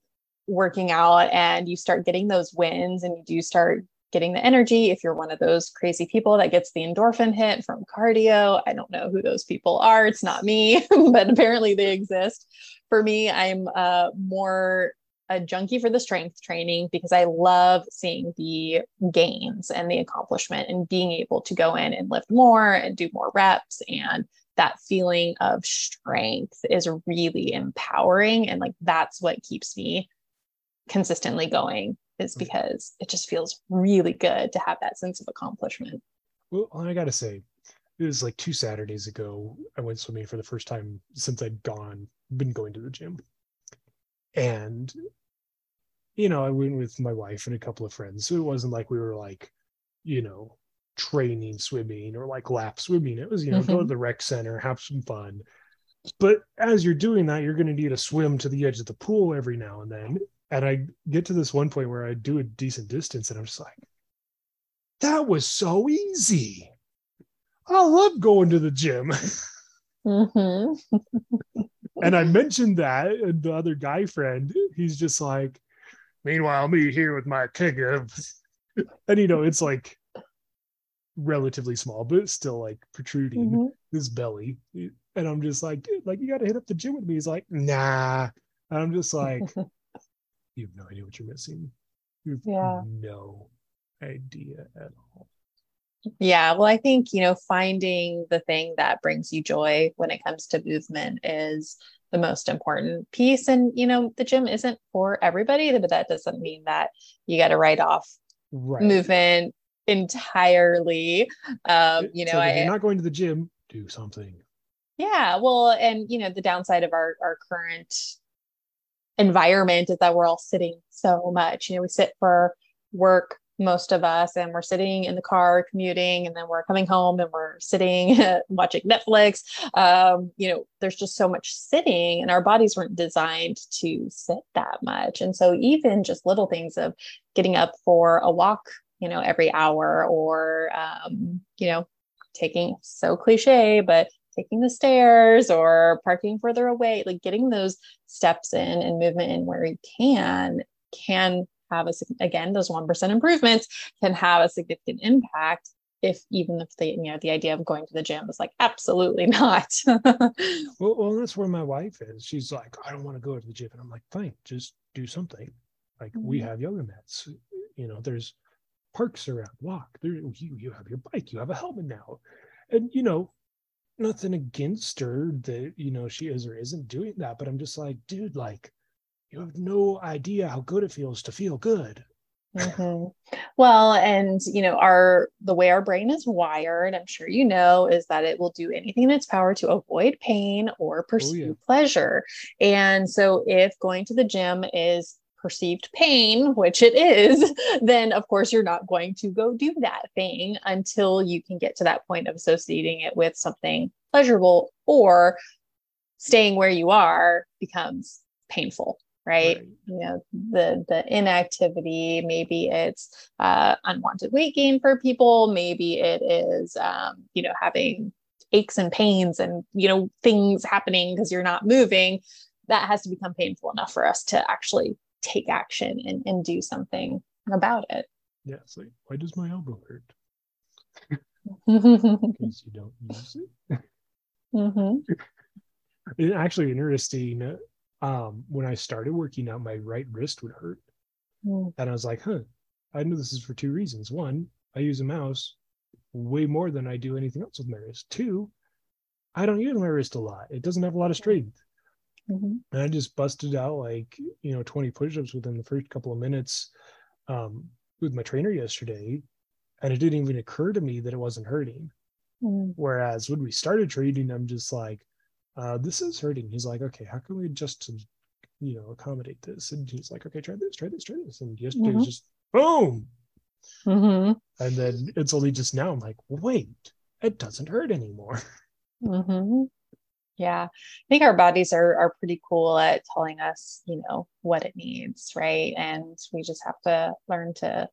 working out and you start getting those wins, and you do start getting the energy. If you're one of those crazy people that gets the endorphin hit from cardio, I don't know who those people are. It's not me, but apparently they exist. For me, I'm uh, more a junkie for the strength training because I love seeing the gains and the accomplishment and being able to go in and lift more and do more reps. And that feeling of strength is really empowering. And like that's what keeps me consistently going, is mm. because it just feels really good to have that sense of accomplishment. Well, I got to say, it was like two Saturdays ago. I went swimming for the first time since I'd gone, been going to the gym. And you know, I went with my wife and a couple of friends. So it wasn't like we were like, you know, training swimming or like lap swimming. It was, you know, mm-hmm. go to mm-hmm. the rec center, have some fun. But as you're doing that, you're going to need to swim to the edge of the pool every now and then. And I get to this one point where I do a decent distance and I'm just like, that was so easy. I love going to the gym. Mm-hmm. and I mentioned that, and the other guy friend, he's just like, Meanwhile, me here with my keg of, and you know, it's like relatively small, but still like protruding mm-hmm. his belly. And I'm just like, dude, like you got to hit up the gym with me. He's like, nah. And I'm just like, you have no idea what you're missing. You have yeah. no idea at all. Yeah, well, I think, you know, finding the thing that brings you joy when it comes to movement is the most important piece. And, you know, the gym isn't for everybody, but that doesn't mean that you got to write off right. movement entirely. Um, you know, so I, you're not going to the gym, do something. Yeah. Well, and, you know, the downside of our, our current environment is that we're all sitting so much. You know, we sit for work most of us and we're sitting in the car commuting and then we're coming home and we're sitting watching netflix um, you know there's just so much sitting and our bodies weren't designed to sit that much and so even just little things of getting up for a walk you know every hour or um, you know taking so cliche but taking the stairs or parking further away like getting those steps in and movement in where you can can have a again those 1% improvements can have a significant impact if even if the you know the idea of going to the gym is like absolutely not. Well, well that's where my wife is. She's like i don't want to go to the gym. And i'm like fine just do something. Like mm-hmm. we have yoga mats. You know there's parks around walk. There you you have your bike you have a helmet now. And you know nothing against her that you know she is or isn't doing that but i'm just like dude like you have no idea how good it feels to feel good. Mm-hmm. Well, and you know, our the way our brain is wired, I'm sure you know, is that it will do anything in its power to avoid pain or pursue oh, yeah. pleasure. And so, if going to the gym is perceived pain, which it is, then of course you're not going to go do that thing until you can get to that point of associating it with something pleasurable or staying where you are becomes painful right? right? You know, the the inactivity, maybe it's uh, unwanted weight gain for people, maybe it is um, you know having aches and pains and you know things happening because you're not moving. That has to become painful enough for us to actually take action and, and do something about it. Yeah, it's like why does my elbow hurt? Because you don't use it. mm-hmm. Actually, interesting um, when I started working out, my right wrist would hurt. Mm. And I was like, huh, I know this is for two reasons. One, I use a mouse way more than I do anything else with my wrist. Two, I don't use my wrist a lot. It doesn't have a lot of strength. Mm-hmm. And I just busted out like, you know, 20 push-ups within the first couple of minutes um, with my trainer yesterday. And it didn't even occur to me that it wasn't hurting. Mm. Whereas when we started training, I'm just like, uh, this is hurting. He's like, okay, how can we adjust to, you know, accommodate this? And he's like, okay, try this, try this, try this. And yesterday mm-hmm. was just boom. Mm-hmm. And then it's only just now I'm like, wait, it doesn't hurt anymore. Mm-hmm. Yeah, I think our bodies are are pretty cool at telling us, you know, what it needs, right? And we just have to learn to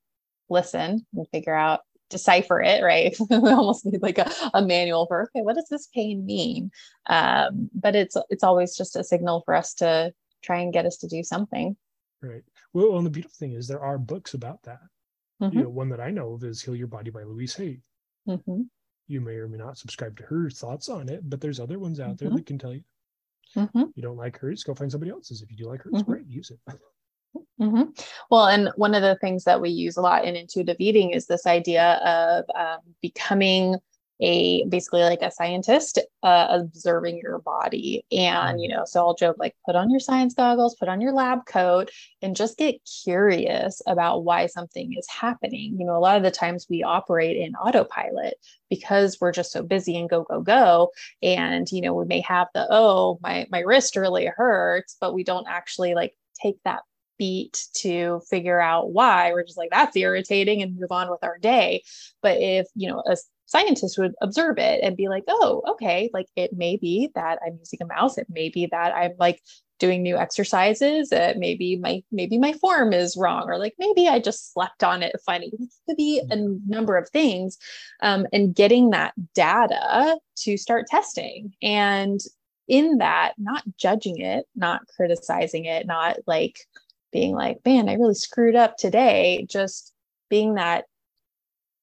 listen and figure out decipher it, right? we almost need like a, a manual for okay, what does this pain mean? Um, but it's it's always just a signal for us to try and get us to do something. Right. Well, and the beautiful thing is there are books about that. Mm-hmm. You know, one that I know of is Heal Your Body by Louise Hay. Mm-hmm. You may or may not subscribe to her thoughts on it, but there's other ones out there Mhm. that can tell you. Mm-hmm. You don't like hers, go find somebody else's. If you do like hers, Mhm. great, use it. hmm Well, and one of the things that we use a lot in intuitive eating is this idea of um, becoming a basically like a scientist, uh, observing your body. And, you know, so I'll joke like, put on your science goggles, put on your lab coat, and just get curious about why something is happening. You know, a lot of the times we operate in autopilot because we're just so busy and go, go, go. And, you know, we may have the, oh, my, my wrist really hurts, but we don't actually like take that beat to figure out why we're just like that's irritating and move on with our day but if you know a scientist would observe it and be like oh okay like it may be that i'm using a mouse it may be that i'm like doing new exercises uh, maybe my maybe my form is wrong or like maybe i just slept on it funny it could be a number of things um, and getting that data to start testing and in that not judging it not criticizing it not like being like, man, I really screwed up today. Just being that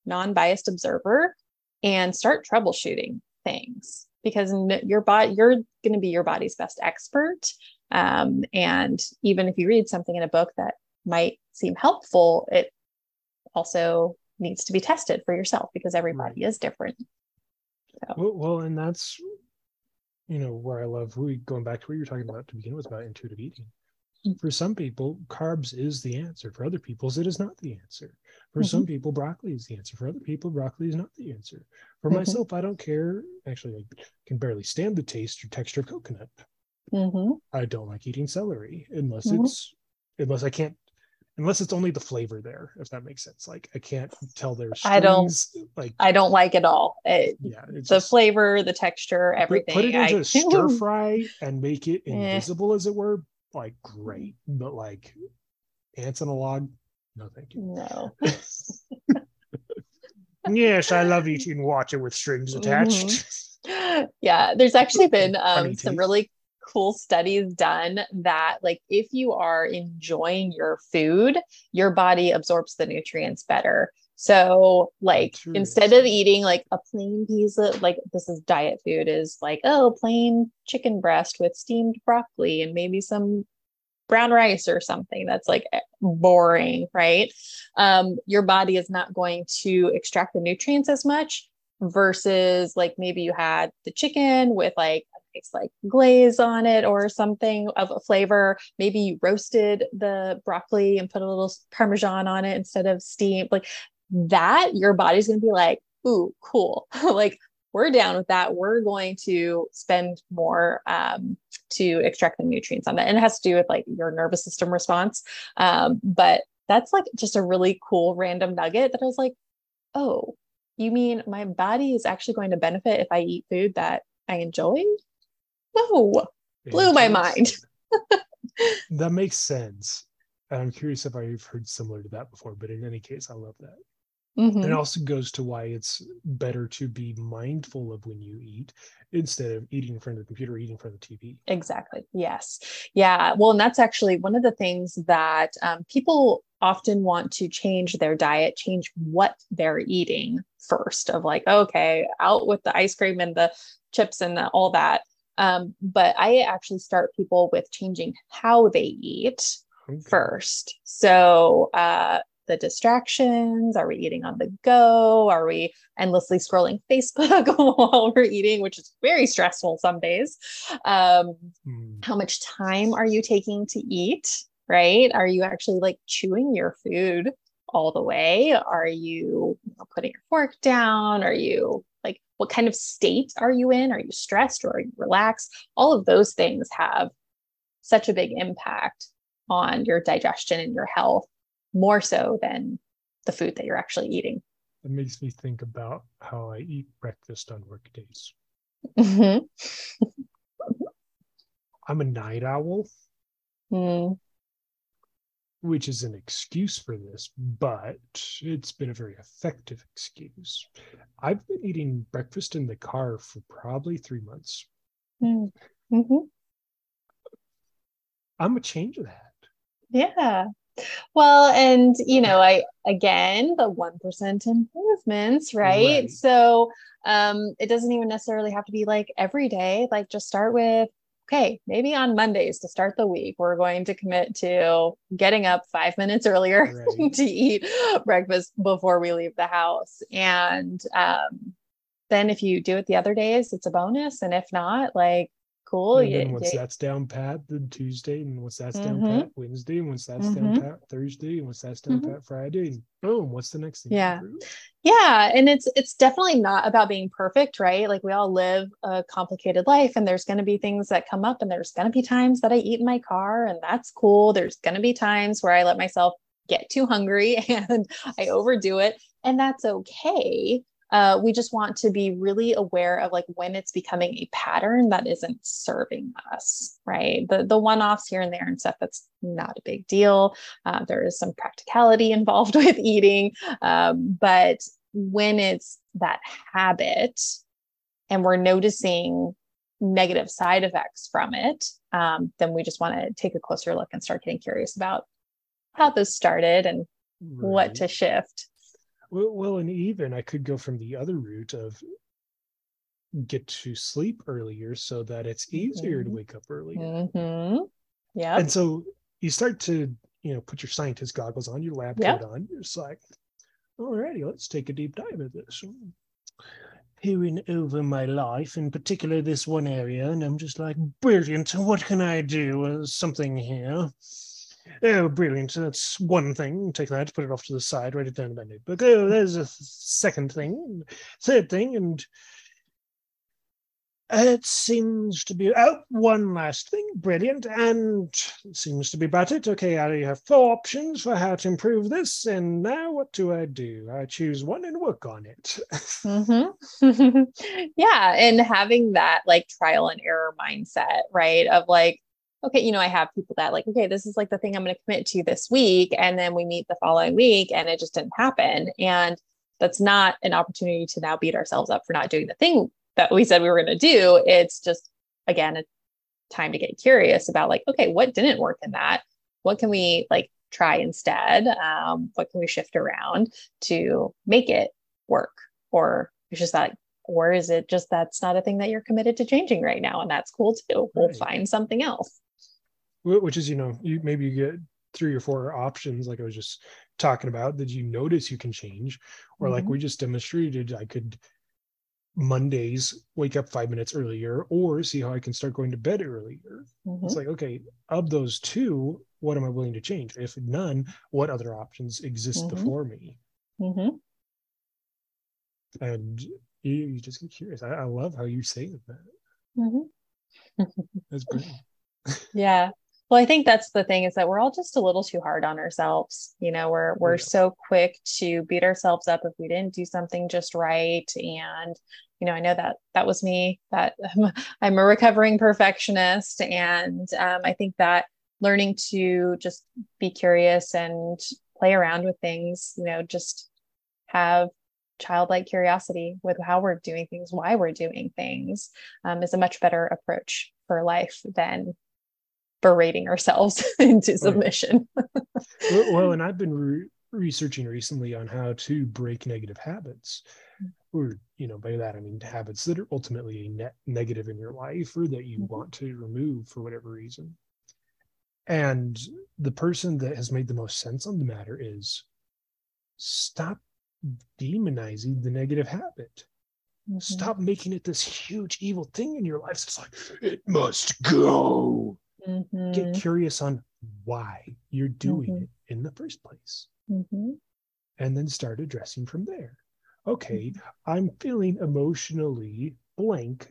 non biased observer and start troubleshooting things because your body, you're going to be your body's best expert. Um, and even if you read something in a book that might seem helpful, it also needs to be tested for yourself because everybody is different. So. Well, well, and that's, you know, where I love we going back to what you were talking about to begin with about intuitive eating for some people carbs is the answer for other people's it is not the answer for mm-hmm. some people broccoli is the answer for other people broccoli is not the answer for mm-hmm. myself i don't care actually i can barely stand the taste or texture of coconut mm-hmm. i don't like eating celery unless it's unless i can't unless it's only the flavor there if that makes sense like i can't tell there's i don't like i don't like it all it, yeah the just, flever the texture everything put it into I, a stir fry and make it Eh. invisible as it were like great, but like ants in a log, no thank you. No. yes, I love eating water with strings attached. Mm-hmm. Yeah, there's actually been um, some really cool studies done that like if you are enjoying your food, your body absorbs the nutrients better. So like instead of eating like a plain piece of like this is diet food is like oh plain chicken breast with steamed broccoli and maybe some brown rice or something that's like boring, right? Um, your body is not going to extract the nutrients as much versus like maybe you had the chicken with like a nice like glaze on it or something of a flavor. Maybe you roasted the broccoli and put a little parmesan on it instead of steam. Like that, your body's gonna be like, ooh, cool. like we're down with that. We're going to spend more um, to extract the nutrients on that. And it has to do with like your nervous system response. Um, but that's like just a really cool random nugget that I was like, oh, you mean my body is actually going to benefit if I eat food that I enjoy? No, blew my mind. that makes sense. And I'm curious if I've heard similar to that before, but in any case, I love that. Mhm. It also goes to why it's better to be mindful of when you eat instead of eating in front of the computer, eating in front of the TV. Exactly. Yes. Yeah. Well, and that's actually one of the things that um, people often want to change their diet, change what they're eating first, of like, okay, out with the ice cream and the chips and the, all that. Um, but I actually start people with changing how they eat Okay. first. So, uh, the distractions are we eating on the go? Are we endlessly scrolling Facebook while we're eating, which is very stressful some days? Um, Mm, how much time are you taking to eat? Right? Are you actually like chewing your food all the way? Are you, you know, putting your fork down? Are you like, what kind of state are you in? Are you stressed or are you relaxed? All of those things have such a big impact on your digestion and your health, more so than the food that you're actually eating. It makes me think about how I eat breakfast on work days. Mhm. I'm a night owl. Mm, which is an excuse for this, but it's been a very effective excuse. I've been eating breakfast in the car for probably three months. Mm-hmm. I'm a change of that. Yeah. Well, and you know, I again the one percent improvements, right? right? So um it doesn't even necessarily have to be like every day. Like just start with okay, maybe on Mondays to start the week, we're going to commit to getting up five minutes earlier right. to eat breakfast before we leave the house. And um, then if you do it the other days, it's a bonus. And if not, like cool. And then once that's down pat, then Tuesday, and once that's mm-hmm. down pat, Wednesday, and once that's mm-hmm. down pat, Thursday, and once that's down mm-hmm. pat, Friday, and boom, what's the next thing? Yeah, yeah, and it's it's definitely not about being perfect, right? Like we all live a complicated life, and there's going to be things that come up, and there's going to be times that I eat in my car, and that's cool. There's going to be times where I let myself get too hungry and I overdo it, and that's okay uh, we just want to be really aware of like when it's becoming a pattern that isn't serving us right? The the one-offs here and there and stuff that's not a big deal. Uh, there is some practicality involved with eating um, but when it's that habit and we're noticing negative side effects from it um, then we just want to take a closer look and start getting curious about how this started and right. what to shift well, and even I could go from the other route of get to sleep earlier so that it's easier mm-hmm. to wake up early. Mm-hmm. Yeah. And so you start to, you know, put your scientist goggles on, your lab coat on. You're just like, alrighty, let's take a deep dive at this. Peering over my life, in particular this one area, and I'm just like, brilliant. What can I do? Something here. Oh, brilliant. That's one thing. Take that, put it off to the side, write it down in my notebook. Oh, there's a second thing, third thing, and it seems to be oh one last thing brilliant and seems to be about it okay i have four options for how to improve this and now what do i do i choose one and work on it mm-hmm. yeah and having that like trial and error mindset right of like okay, you know, I have people that like, okay, this is like the thing I'm going to commit to this week. And then we meet the following week and it just didn't happen. And that's not an opportunity to now beat ourselves up for not doing the thing that we said we were going to do. It's just, again, a time to get curious about like, okay, what didn't work in that? What can we like try instead? Um, what can we shift around to make it work? Or it's just that or is it just that's not a thing that you're committed to changing right now and that's cool too we'll right. find something else which is you know you maybe you get three or four options like i was just talking about that you notice you can change or mm-hmm. like we just demonstrated i could mondays wake up five minutes earlier or see how i can start going to bed earlier mm-hmm. it's like okay of those two what am i willing to change if none what other options exist mm-hmm. before me mm-hmm. and you, you, just get curious I, I love how you say that mm-hmm. that's brilliant yeah well, I think that's the thing is that we're all just a little too hard on ourselves. You know, we're we're yeah. so quick to beat ourselves up if we didn't do something just right. And you know, I know that that was me. That I'm a recovering perfectionist, and um, I think that learning to just be curious and play around with things, you know, just have childlike curiosity with how we're doing things, why we're doing things, um, is a much better approach for life than berating ourselves into submission. well, well, and I've been re- researching recently on how to break negative habits. Or, you know, by that I mean habits that are ultimately a net negative in your life or that you mm-hmm. want to remove for whatever reason. And the person that has made the most sense on the matter is stop demonizing the negative habit. Mm-hmm. Stop making it this huge evil thing in your life. It's like, it must go. Mm-hmm. Get curious on why you're doing mm-hmm. it in the first place. Mm-hmm. And then start addressing from there. Okay, mm-hmm. I'm feeling emotionally blank.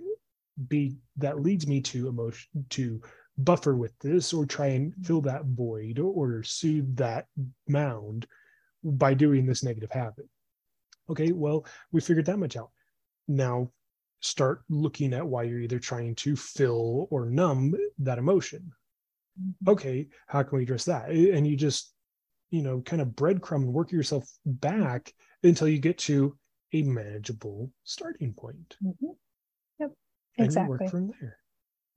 Be that leads me to emotion to buffer with this or try and fill that void or, or soothe that mound by doing this negative habit. Okay, well, we figured that much out. Now start looking at why you're either trying to fill or numb that emotion. Mm-hmm. Okay, how can we address that? And you just you know, kind of breadcrumb and work yourself back until you get to a manageable starting point. Mhm. Yep. And Exactly. work from there.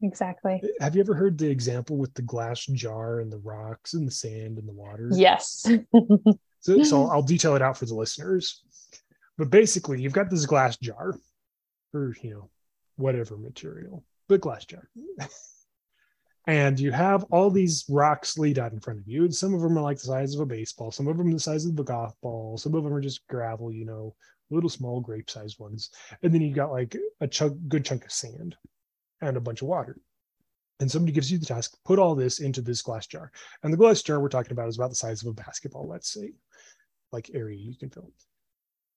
Exactly. Have you ever heard the example with the glass jar and the rocks and the sand and the water? Yes. So, so I'll detail it out for the listeners. But basically, you've got this glass jar or, you know, whatever material, but glass jar. and you have all these rocks laid out in front of you. And some of them are like the size of a baseball, some of them the size of a golf ball, some of them are just gravel, you know, little small grape sized ones. And then you got like a chunk, good chunk of sand and a bunch of water. And somebody gives you the task, put all this into this glass jar. And the glass jar we're talking about is about the size of a basketball, let's say, like area you can fill.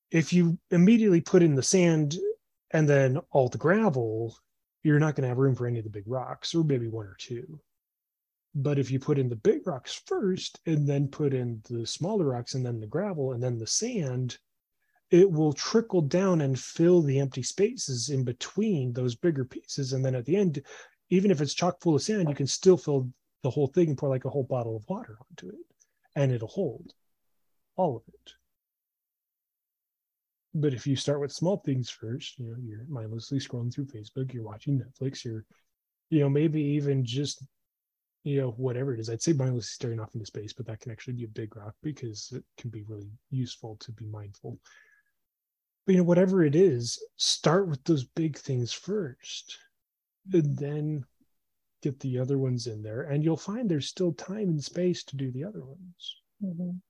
If you immediately put in the sand and then all the gravel, you're not going to have room for any of the big rocks, or maybe one or two. But if you put in the big rocks first and then put in the smaller rocks and then the gravel and then the sand, it will trickle down and fill the empty spaces in between those bigger pieces. And then at the end, even if it's chock full of sand, you can still fill the whole thing and pour like a whole bottle of water onto it, and it'll hold all of it. But if you start with small things first, you know, you're mindlessly scrolling through Facebook, you're watching Netflix, you're, you know, maybe even just, you know, whatever it is. I'd say mindlessly staring off into space, but that can actually be a big rock because it can be really useful to be mindful. But, you know, whatever it is, start with those big things first and then get the other ones in there and you'll find there's still time and space to do the other ones Mhm.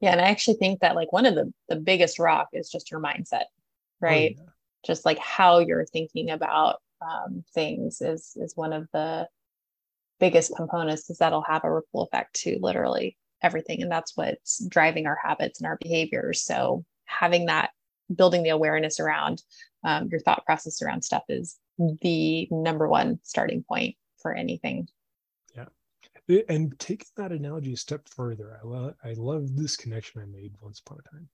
Yeah, and I actually think that like one of the the biggest rock is just your mindset, right? Oh, yeah. Just like how you're thinking about um, things is is one of the biggest components because that'll have a ripple effect to literally everything, and that's what's driving our habits and our behaviors. So having that, building the awareness around um, your thought process around stuff is the number one starting point for anything. And taking that analogy a step further i love i love this connection i made once upon a time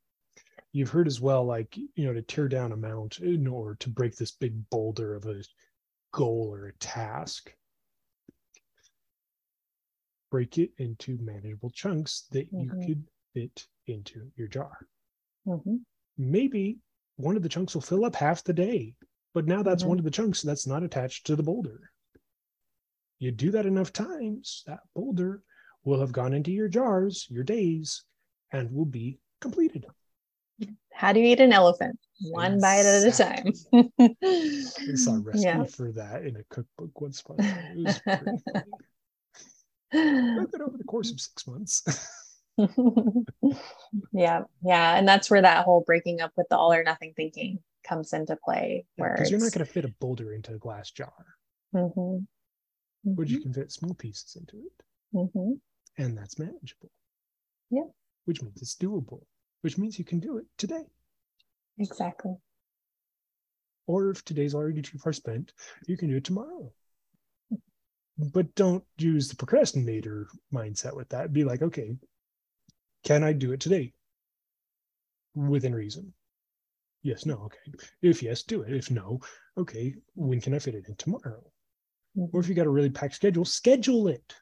you've heard as well like you know to tear down a mountain or to break this big boulder of a goal or a task break it into manageable chunks that you Mhm. could fit into your jar Mhm. maybe one of the chunks will fill up half the day but now that's Mhm. one of the chunks that's not attached to the boulder you do that enough times that boulder will have gone into your jars your days and will be completed How do you eat an elephant? One bite at a time. i saw a recipe yeah. for that in a cookbook once upon a time it was pretty funny. It over the course of six months yeah, yeah, and that's where that whole breaking up with the all or nothing thinking comes into play. Where because you're not going to fit a boulder into a glass jar mm-hmm. Mhm. but you can fit small pieces into it Mhm. and that's manageable Yeah. which means it's doable which means you can do it today exactly. or if today's already too far spent, you can do it tomorrow. But don't use the procrastinator mindset with that. Be like, okay, can I do it today? Within reason. Yes, no, okay. If yes, do it. If no, okay, when can I fit it in tomorrow? Or if you got a really packed schedule, schedule it.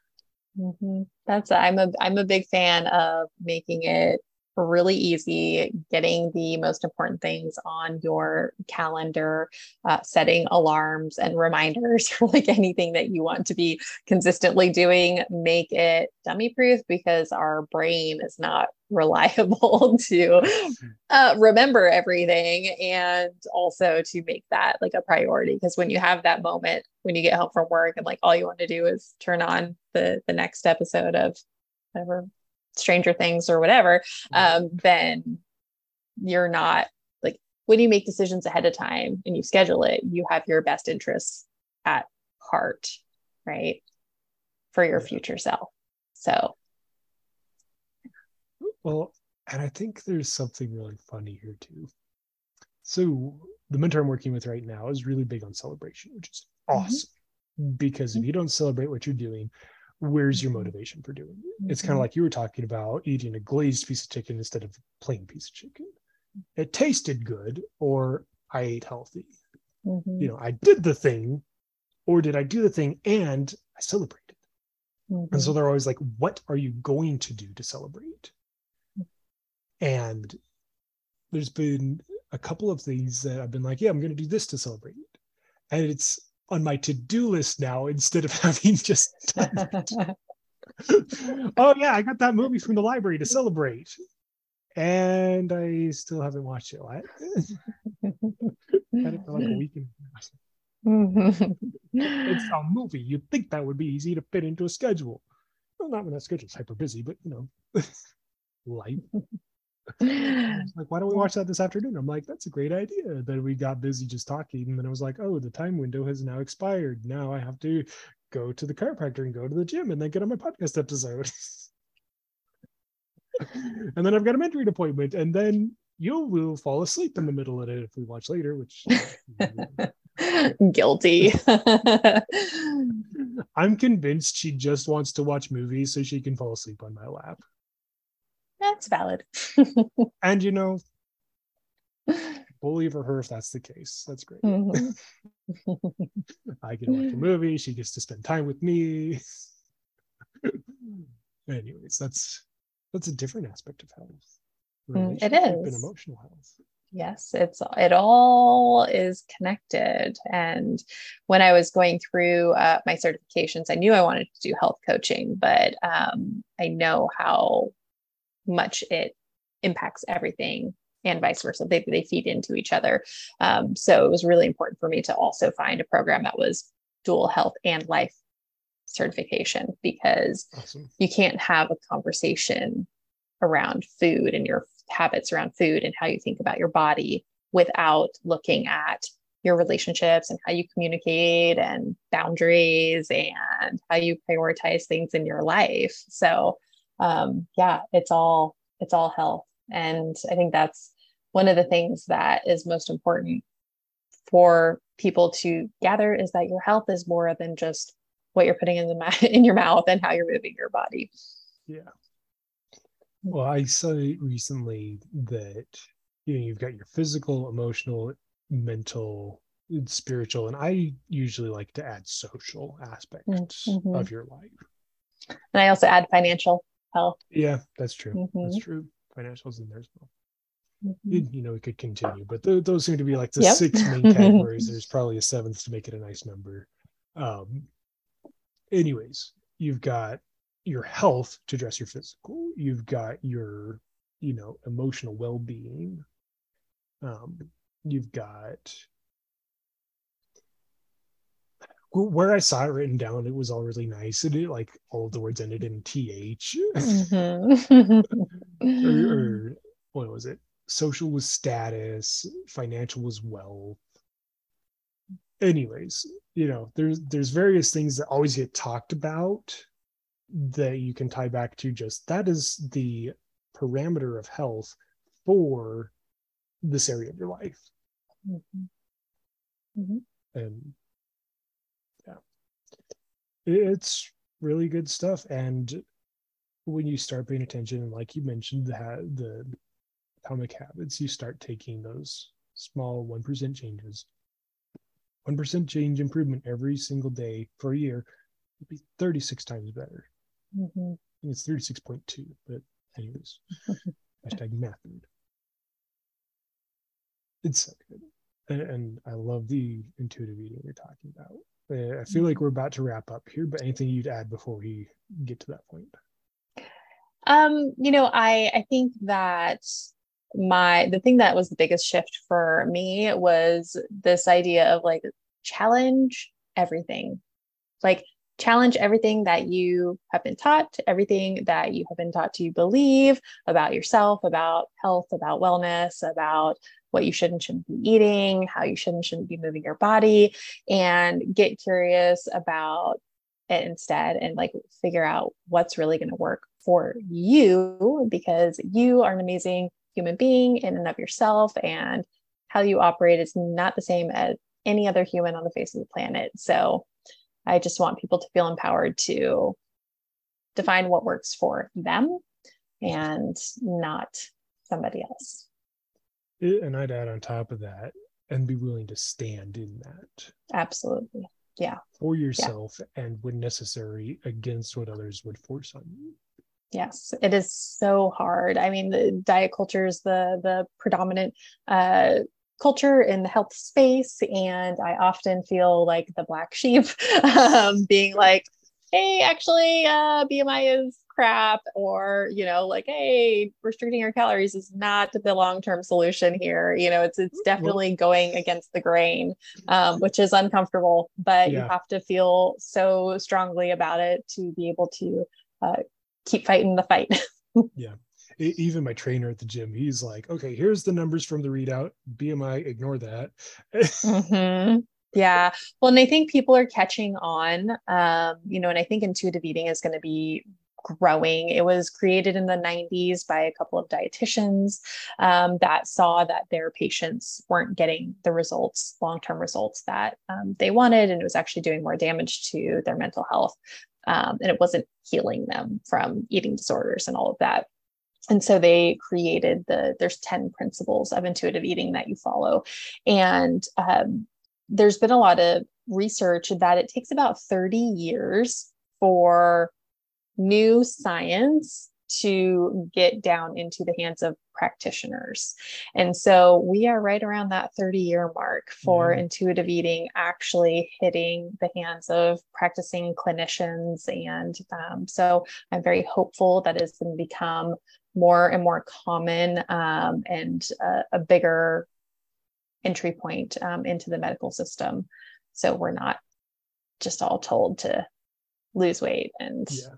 Mhm. That's I'm a I'm a big fan of making it really easy, getting the most important things on your calendar, uh, setting alarms and reminders for like anything that you want to be consistently doing. Make it dummy proof because our brain is not reliable to uh, remember everything and also to make that like a priority because when you have that moment when you get home from work and like all you want to do is turn on the the next episode of whatever stranger things or whatever um then you're not like when you make decisions ahead of time and you schedule it you have your best interests at heart right for your future self so Well, and I think there's something really funny here too. So the mentor I'm working with right now is really big on celebration, which is Mhm. awesome. Because if you don't celebrate what you're doing, where's your motivation for doing it? It's kind of like you were talking about eating a glazed piece of chicken instead of a plain piece of chicken. It tasted good, or I ate healthy. Mhm. You know, I did the thing, or did I do the thing and I celebrated? Mm-hmm. And so they're always like, what are you going to do to celebrate? And there's been a couple of things that I've been like, yeah, I'm going to do this to celebrate. And it's on my to-do list now instead of having just oh yeah, I got that movie from the library to celebrate. And I still haven't watched it. What? had it for like a weekend. it's a movie. You'd think that would be easy to fit into a schedule. Well, not when that schedule's hyper busy, but you know, life. Like, why don't we watch that this afternoon? I'm like, that's a great idea. Then we got busy just talking, and then I was like, oh, the time window has now expired. Now I have to go to the chiropractor and go to the gym and then get on my podcast episode. and then I've got a mentoring appointment, and then you will fall asleep in the middle of it if we watch later, which guilty. I'm convinced she just wants to watch movies so she can fall asleep on my lap. That's valid. and you know, bully for her if that's the case. That's great. Mm-hmm. I get to watch a movie. She gets to spend time with me. Anyways, that's that's a different aspect of health. Mm, it is and emotional health. Yes, it's it all is connected. And when I was going through uh, my certifications, I knew I wanted to do health coaching, but um, I know how much it impacts everything and vice versa. They, they feed into each other. Um, so it was really important for me to also find a program that was dual health and life certification because awesome. you can't have a conversation around food and your habits around food and how you think about your body without looking at your relationships and how you communicate and boundaries and how you prioritize things in your life. So um, yeah, it's all it's all health. And I think that's one of the things that is most important for people to gather is that your health is more than just what you're putting in the ma- in your mouth and how you're moving your body. Yeah. Well, I saw recently that you know you've got your physical, emotional, mental, spiritual, and I usually like to add social aspects mm-hmm. of your life. And I also add financial health. Yeah, that's true. Mm-hmm. That's true. Financials in there as well. Mm-hmm. You, know, we could continue, but th- those seem to be like the yep. six main categories. There's probably a seventh to make it a nice number. Um, anyways, you've got your health to address your physical. You've got your, you know, emotional well-being. Um, you've got where I saw it written down, it was all really nice. And it like all of the words ended in th. Mm-hmm. or, or, what was it? Social was status, financial was wealth. Anyways, you know, there's there's various things that always get talked about that you can tie back to just that is the parameter of health for this area of your life. Mm-hmm. Mm-hmm. And it's really good stuff. And when you start paying attention and like you mentioned the the atomic habits you start taking those small 1% changes. 1% change improvement every single day for a year would be 36 times better. Mm-hmm. it's 36.2 but anyways hashtag math it's so good. And, and i love the intuitive eating you're talking about uh, I feel like we're about to wrap up here, but anything you'd add before we get to that point? Um, you know, I I think that my the thing that was the biggest shift for me was this idea of like challenge everything. Like challenge everything that you have been taught, everything that you have been taught to believe about yourself, about health, about wellness, about what you should and shouldn't be eating, how you should and shouldn't be moving your body, and get curious about it instead and like figure out what's really going to work for you because you are an amazing human being in and of yourself and how you operate is not the same as any other human on the face of the planet. So I just want people to feel empowered to define what works for them and not somebody else and I'd add on top of that and be willing to stand in that. Absolutely. Yeah. For yourself yeah. and when necessary against what others would force on you. Yes, it is so hard. I mean, the diet culture is the the predominant uh, culture in the health space, and I often feel like the black sheep, um, being like, "Hey, actually, uh, BMI is crap," or you know, like, "Hey, restricting your calories is not the long term solution here." You know, it's it's definitely going against the grain, um, which is uncomfortable, but yeah. you have to feel so strongly about it to be able to uh, keep fighting the fight. yeah. Even my trainer at the gym, he's like, okay, here's the numbers from the readout. BMI, ignore that. mm-hmm. Yeah. Well, and I think people are catching on, um, you know, and I think intuitive eating is going to be growing. It was created in the 90s by a couple of dietitians um, that saw that their patients weren't getting the results, long term results that um, they wanted. And it was actually doing more damage to their mental health um, and it wasn't healing them from eating disorders and all of that and so they created the there's 10 principles of intuitive eating that you follow and um, there's been a lot of research that it takes about 30 years for new science to get down into the hands of practitioners. And so we are right around that 30 year mark for mm-hmm. intuitive eating actually hitting the hands of practicing clinicians. And um, so I'm very hopeful that it's going to become more and more common um, and uh, a bigger entry point um, into the medical system. So we're not just all told to lose weight and yeah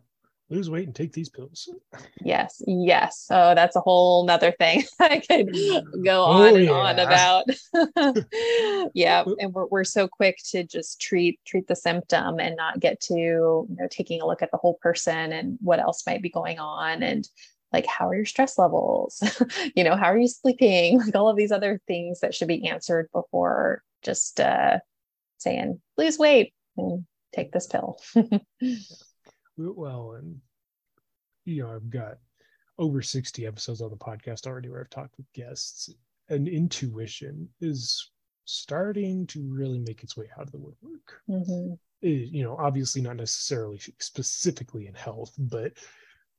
lose weight and take these pills. Yes, yes. Oh, that's a whole nother thing I could go oh, on oh, and yeah. on about. yeah, and we're we're so quick to just treat treat the symptom and not get to you know taking a look at the whole person and what else might be going on and like how are your stress levels you know how are you sleeping like all of these other things that should be answered before just uh saying lose weight and take this pill well and you know i've got over 60 episodes on the podcast already where i've talked with guests and intuition is starting to really make its way out of the woodwork mm-hmm. it, you know obviously not necessarily specifically in health but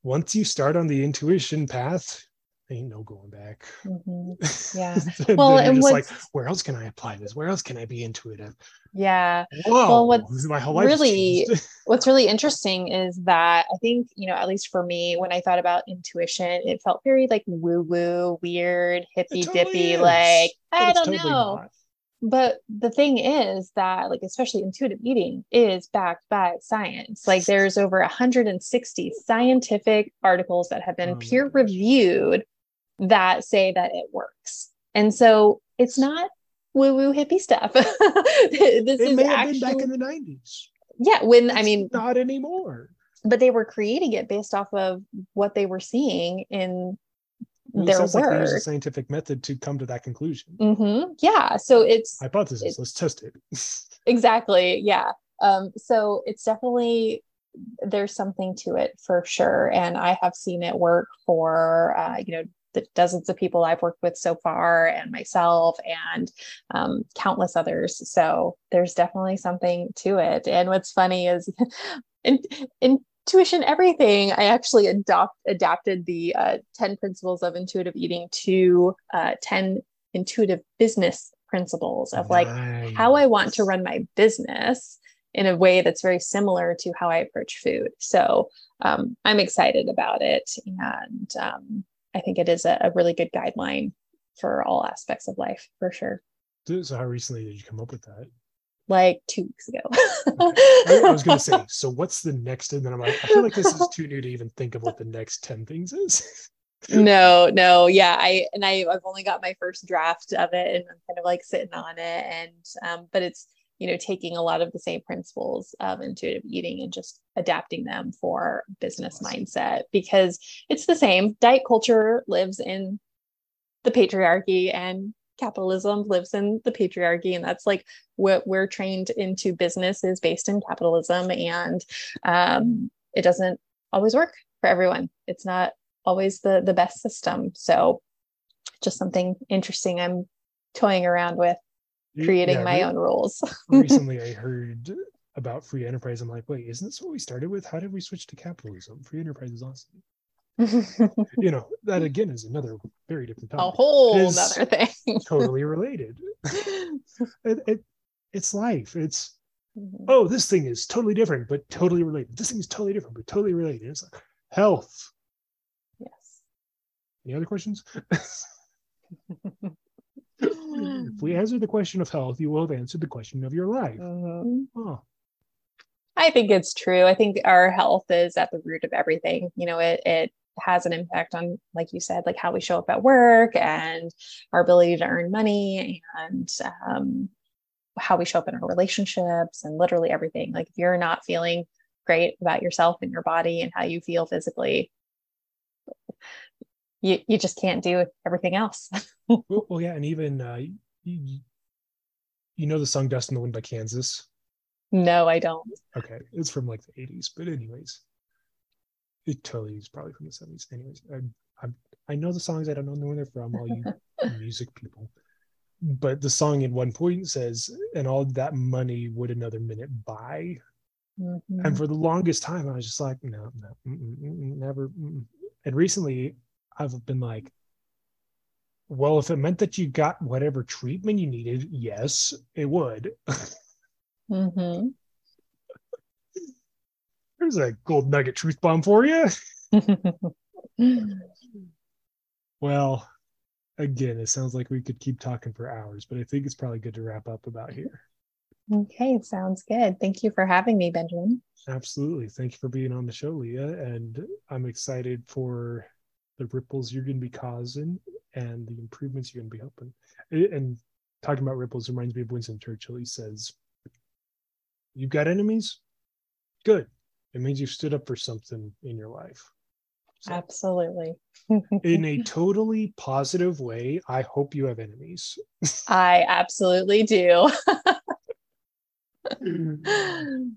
once you start on the intuition path ain't no going back. Mm-hmm. Yeah. well, and just like, where else can I apply this? Where else can I be intuitive? Yeah. Whoa, well, what's my whole life really what's really interesting is that I think you know, at least for me, when I thought about intuition, it felt very like woo woo, weird, hippy totally dippy. Is. Like but I don't totally know. Not. But the thing is that, like, especially intuitive eating is backed by science. Like, there's over 160 scientific articles that have been oh peer reviewed that say that it works. And so it's not woo woo hippie stuff. this it is may have actually, been back in the 90s. Yeah, when it's I mean, not anymore. But they were creating it based off of what they were seeing in their work. Like there's a scientific method to come to that conclusion. Mm-hmm. Yeah. So it's hypothesis. It's, let's test it. exactly. Yeah. Um, so it's definitely there's something to it for sure, and I have seen it work for uh, you know the dozens of people I've worked with so far, and myself, and um, countless others. So there's definitely something to it. And what's funny is, in, intuition everything, I actually adopt adapted the uh, ten principles of intuitive eating to uh, ten intuitive business principles of like nice. how I want to run my business in a way that's very similar to how I approach food. So um, I'm excited about it. And um, I think it is a, a really good guideline for all aspects of life for sure. So how recently did you come up with that? Like two weeks ago. I, I, was going to say, so what's the next? And then I'm like, I feel like this is too new to even think of what the next 10 things is. no, no. Yeah. I, and I, I've only got my first draft of it and I'm kind of like sitting on it. And, um, but it's, you know, taking a lot of the same principles of intuitive eating and just adapting them for business mindset because it's the same. Diet culture lives in the patriarchy and capitalism lives in the patriarchy and that's like what we're trained into business is based in capitalism and um, it doesn't always work for everyone. It's not always the the best system. So just something interesting i'm toying around with creating yeah, my own rules. recently, I heard about free enterprise. I'm like, wait, isn't this what we started with? How did we switch to capitalism? Free enterprise is awesome. you know, that again is another very different topic. A whole other thing. totally related. it, it, it's life. It's mm-hmm. oh, this thing is totally different, but totally related. This thing is totally different, but totally related. It's like health. Yes. Any other questions? If we answer the question of health, you will have answered the question of your life. Mm-hmm. Oh. I think it's true. I think our health is at the root of everything. You know, it it has an impact on, like you said, like how we show up at work and our ability to earn money and um, how we show up in our relationships and literally everything. Like if you're not feeling great about yourself and your body and how you feel physically, you you just can't do everything else. well, well, yeah, and even uh, you, you know the song "Dust in the Wind" by Kansas. No, I don't. Okay, it's from like the '80s, but anyways, it totally is probably from the '70s. Anyways, I, I I know the songs. I don't know where they're from. All you music people. But the song in one point says, "And all that money would another minute buy." Mm-hmm. And for the longest time, I was just like, no, no, mm-mm, mm-mm, never. Mm-mm. And recently, I've been like, well, if it meant that you got whatever treatment you needed, yes, it would. mm-hmm. There's a gold nugget truth bomb for you. well, again, it sounds like we could keep talking for hours, but I think it's probably good to wrap up about here. Okay, sounds good. Thank you for having me, Benjamin. Absolutely. Thank you for being on the show, Leah. And I'm excited for the ripples you're going to be causing and the improvements you're going to be helping. And talking about ripples reminds me of Winston Churchill. He says, You've got enemies? Good. It means you've stood up for something in your life. So, Absolutely. in a totally positive way, I hope you have enemies. I absolutely do.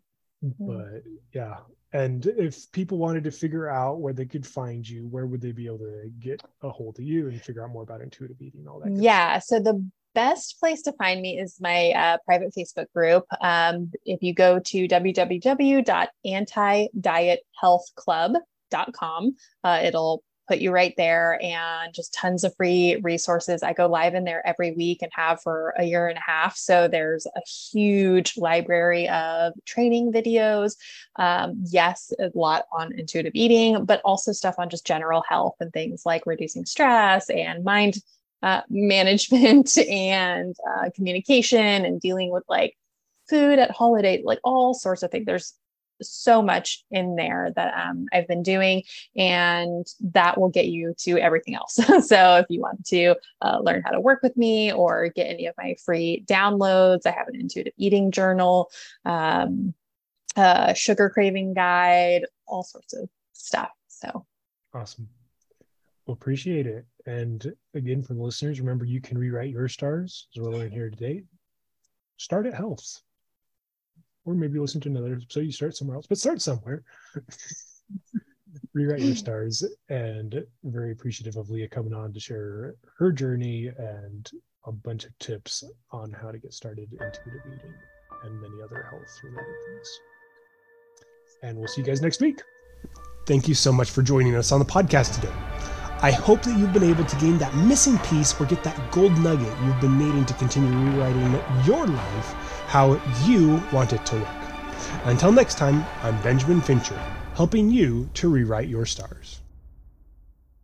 but yeah, and if people wanted to figure out where they could find you, where would they be able to get a hold of you and figure out more about intuitive eating, and all that? Yeah. So the best place to find me is my uh, private Facebook group. Um, if you go to www.antidiethealthclub.com, uh, it'll put you right there and just tons of free resources. I go live in there every week and have for a year and a half. So there's a huge library of training videos. Um, yes, a lot on intuitive eating, but also stuff on just general health and things like reducing stress and mind uh, management and uh, communication and dealing with like food at holiday, like all sorts of things. There's so much in there that um, I've been doing, and that will get you to everything else. so if you want to uh, learn how to work with me or get any of my free downloads, I have an intuitive eating journal, um, sugar craving guide, all sorts of stuff. So awesome. Well, appreciate it. And again, for the listeners, remember you can rewrite your stars as we're learning here today. Start at health or maybe listen to another so you start somewhere else but start somewhere. Rewrite your stars and very appreciative of leah coming on to share her journey and a bunch of tips on how to get started intuitive eating and many other health related things. And we'll see you guys next week. Thank you so much for joining us on the podcast today. I hope that you've been able to gain that missing piece or get that gold nugget you've been needing to continue rewriting your life how you want it to look. Until next time, I'm Benjamin Fincher, helping you to rewrite your stars.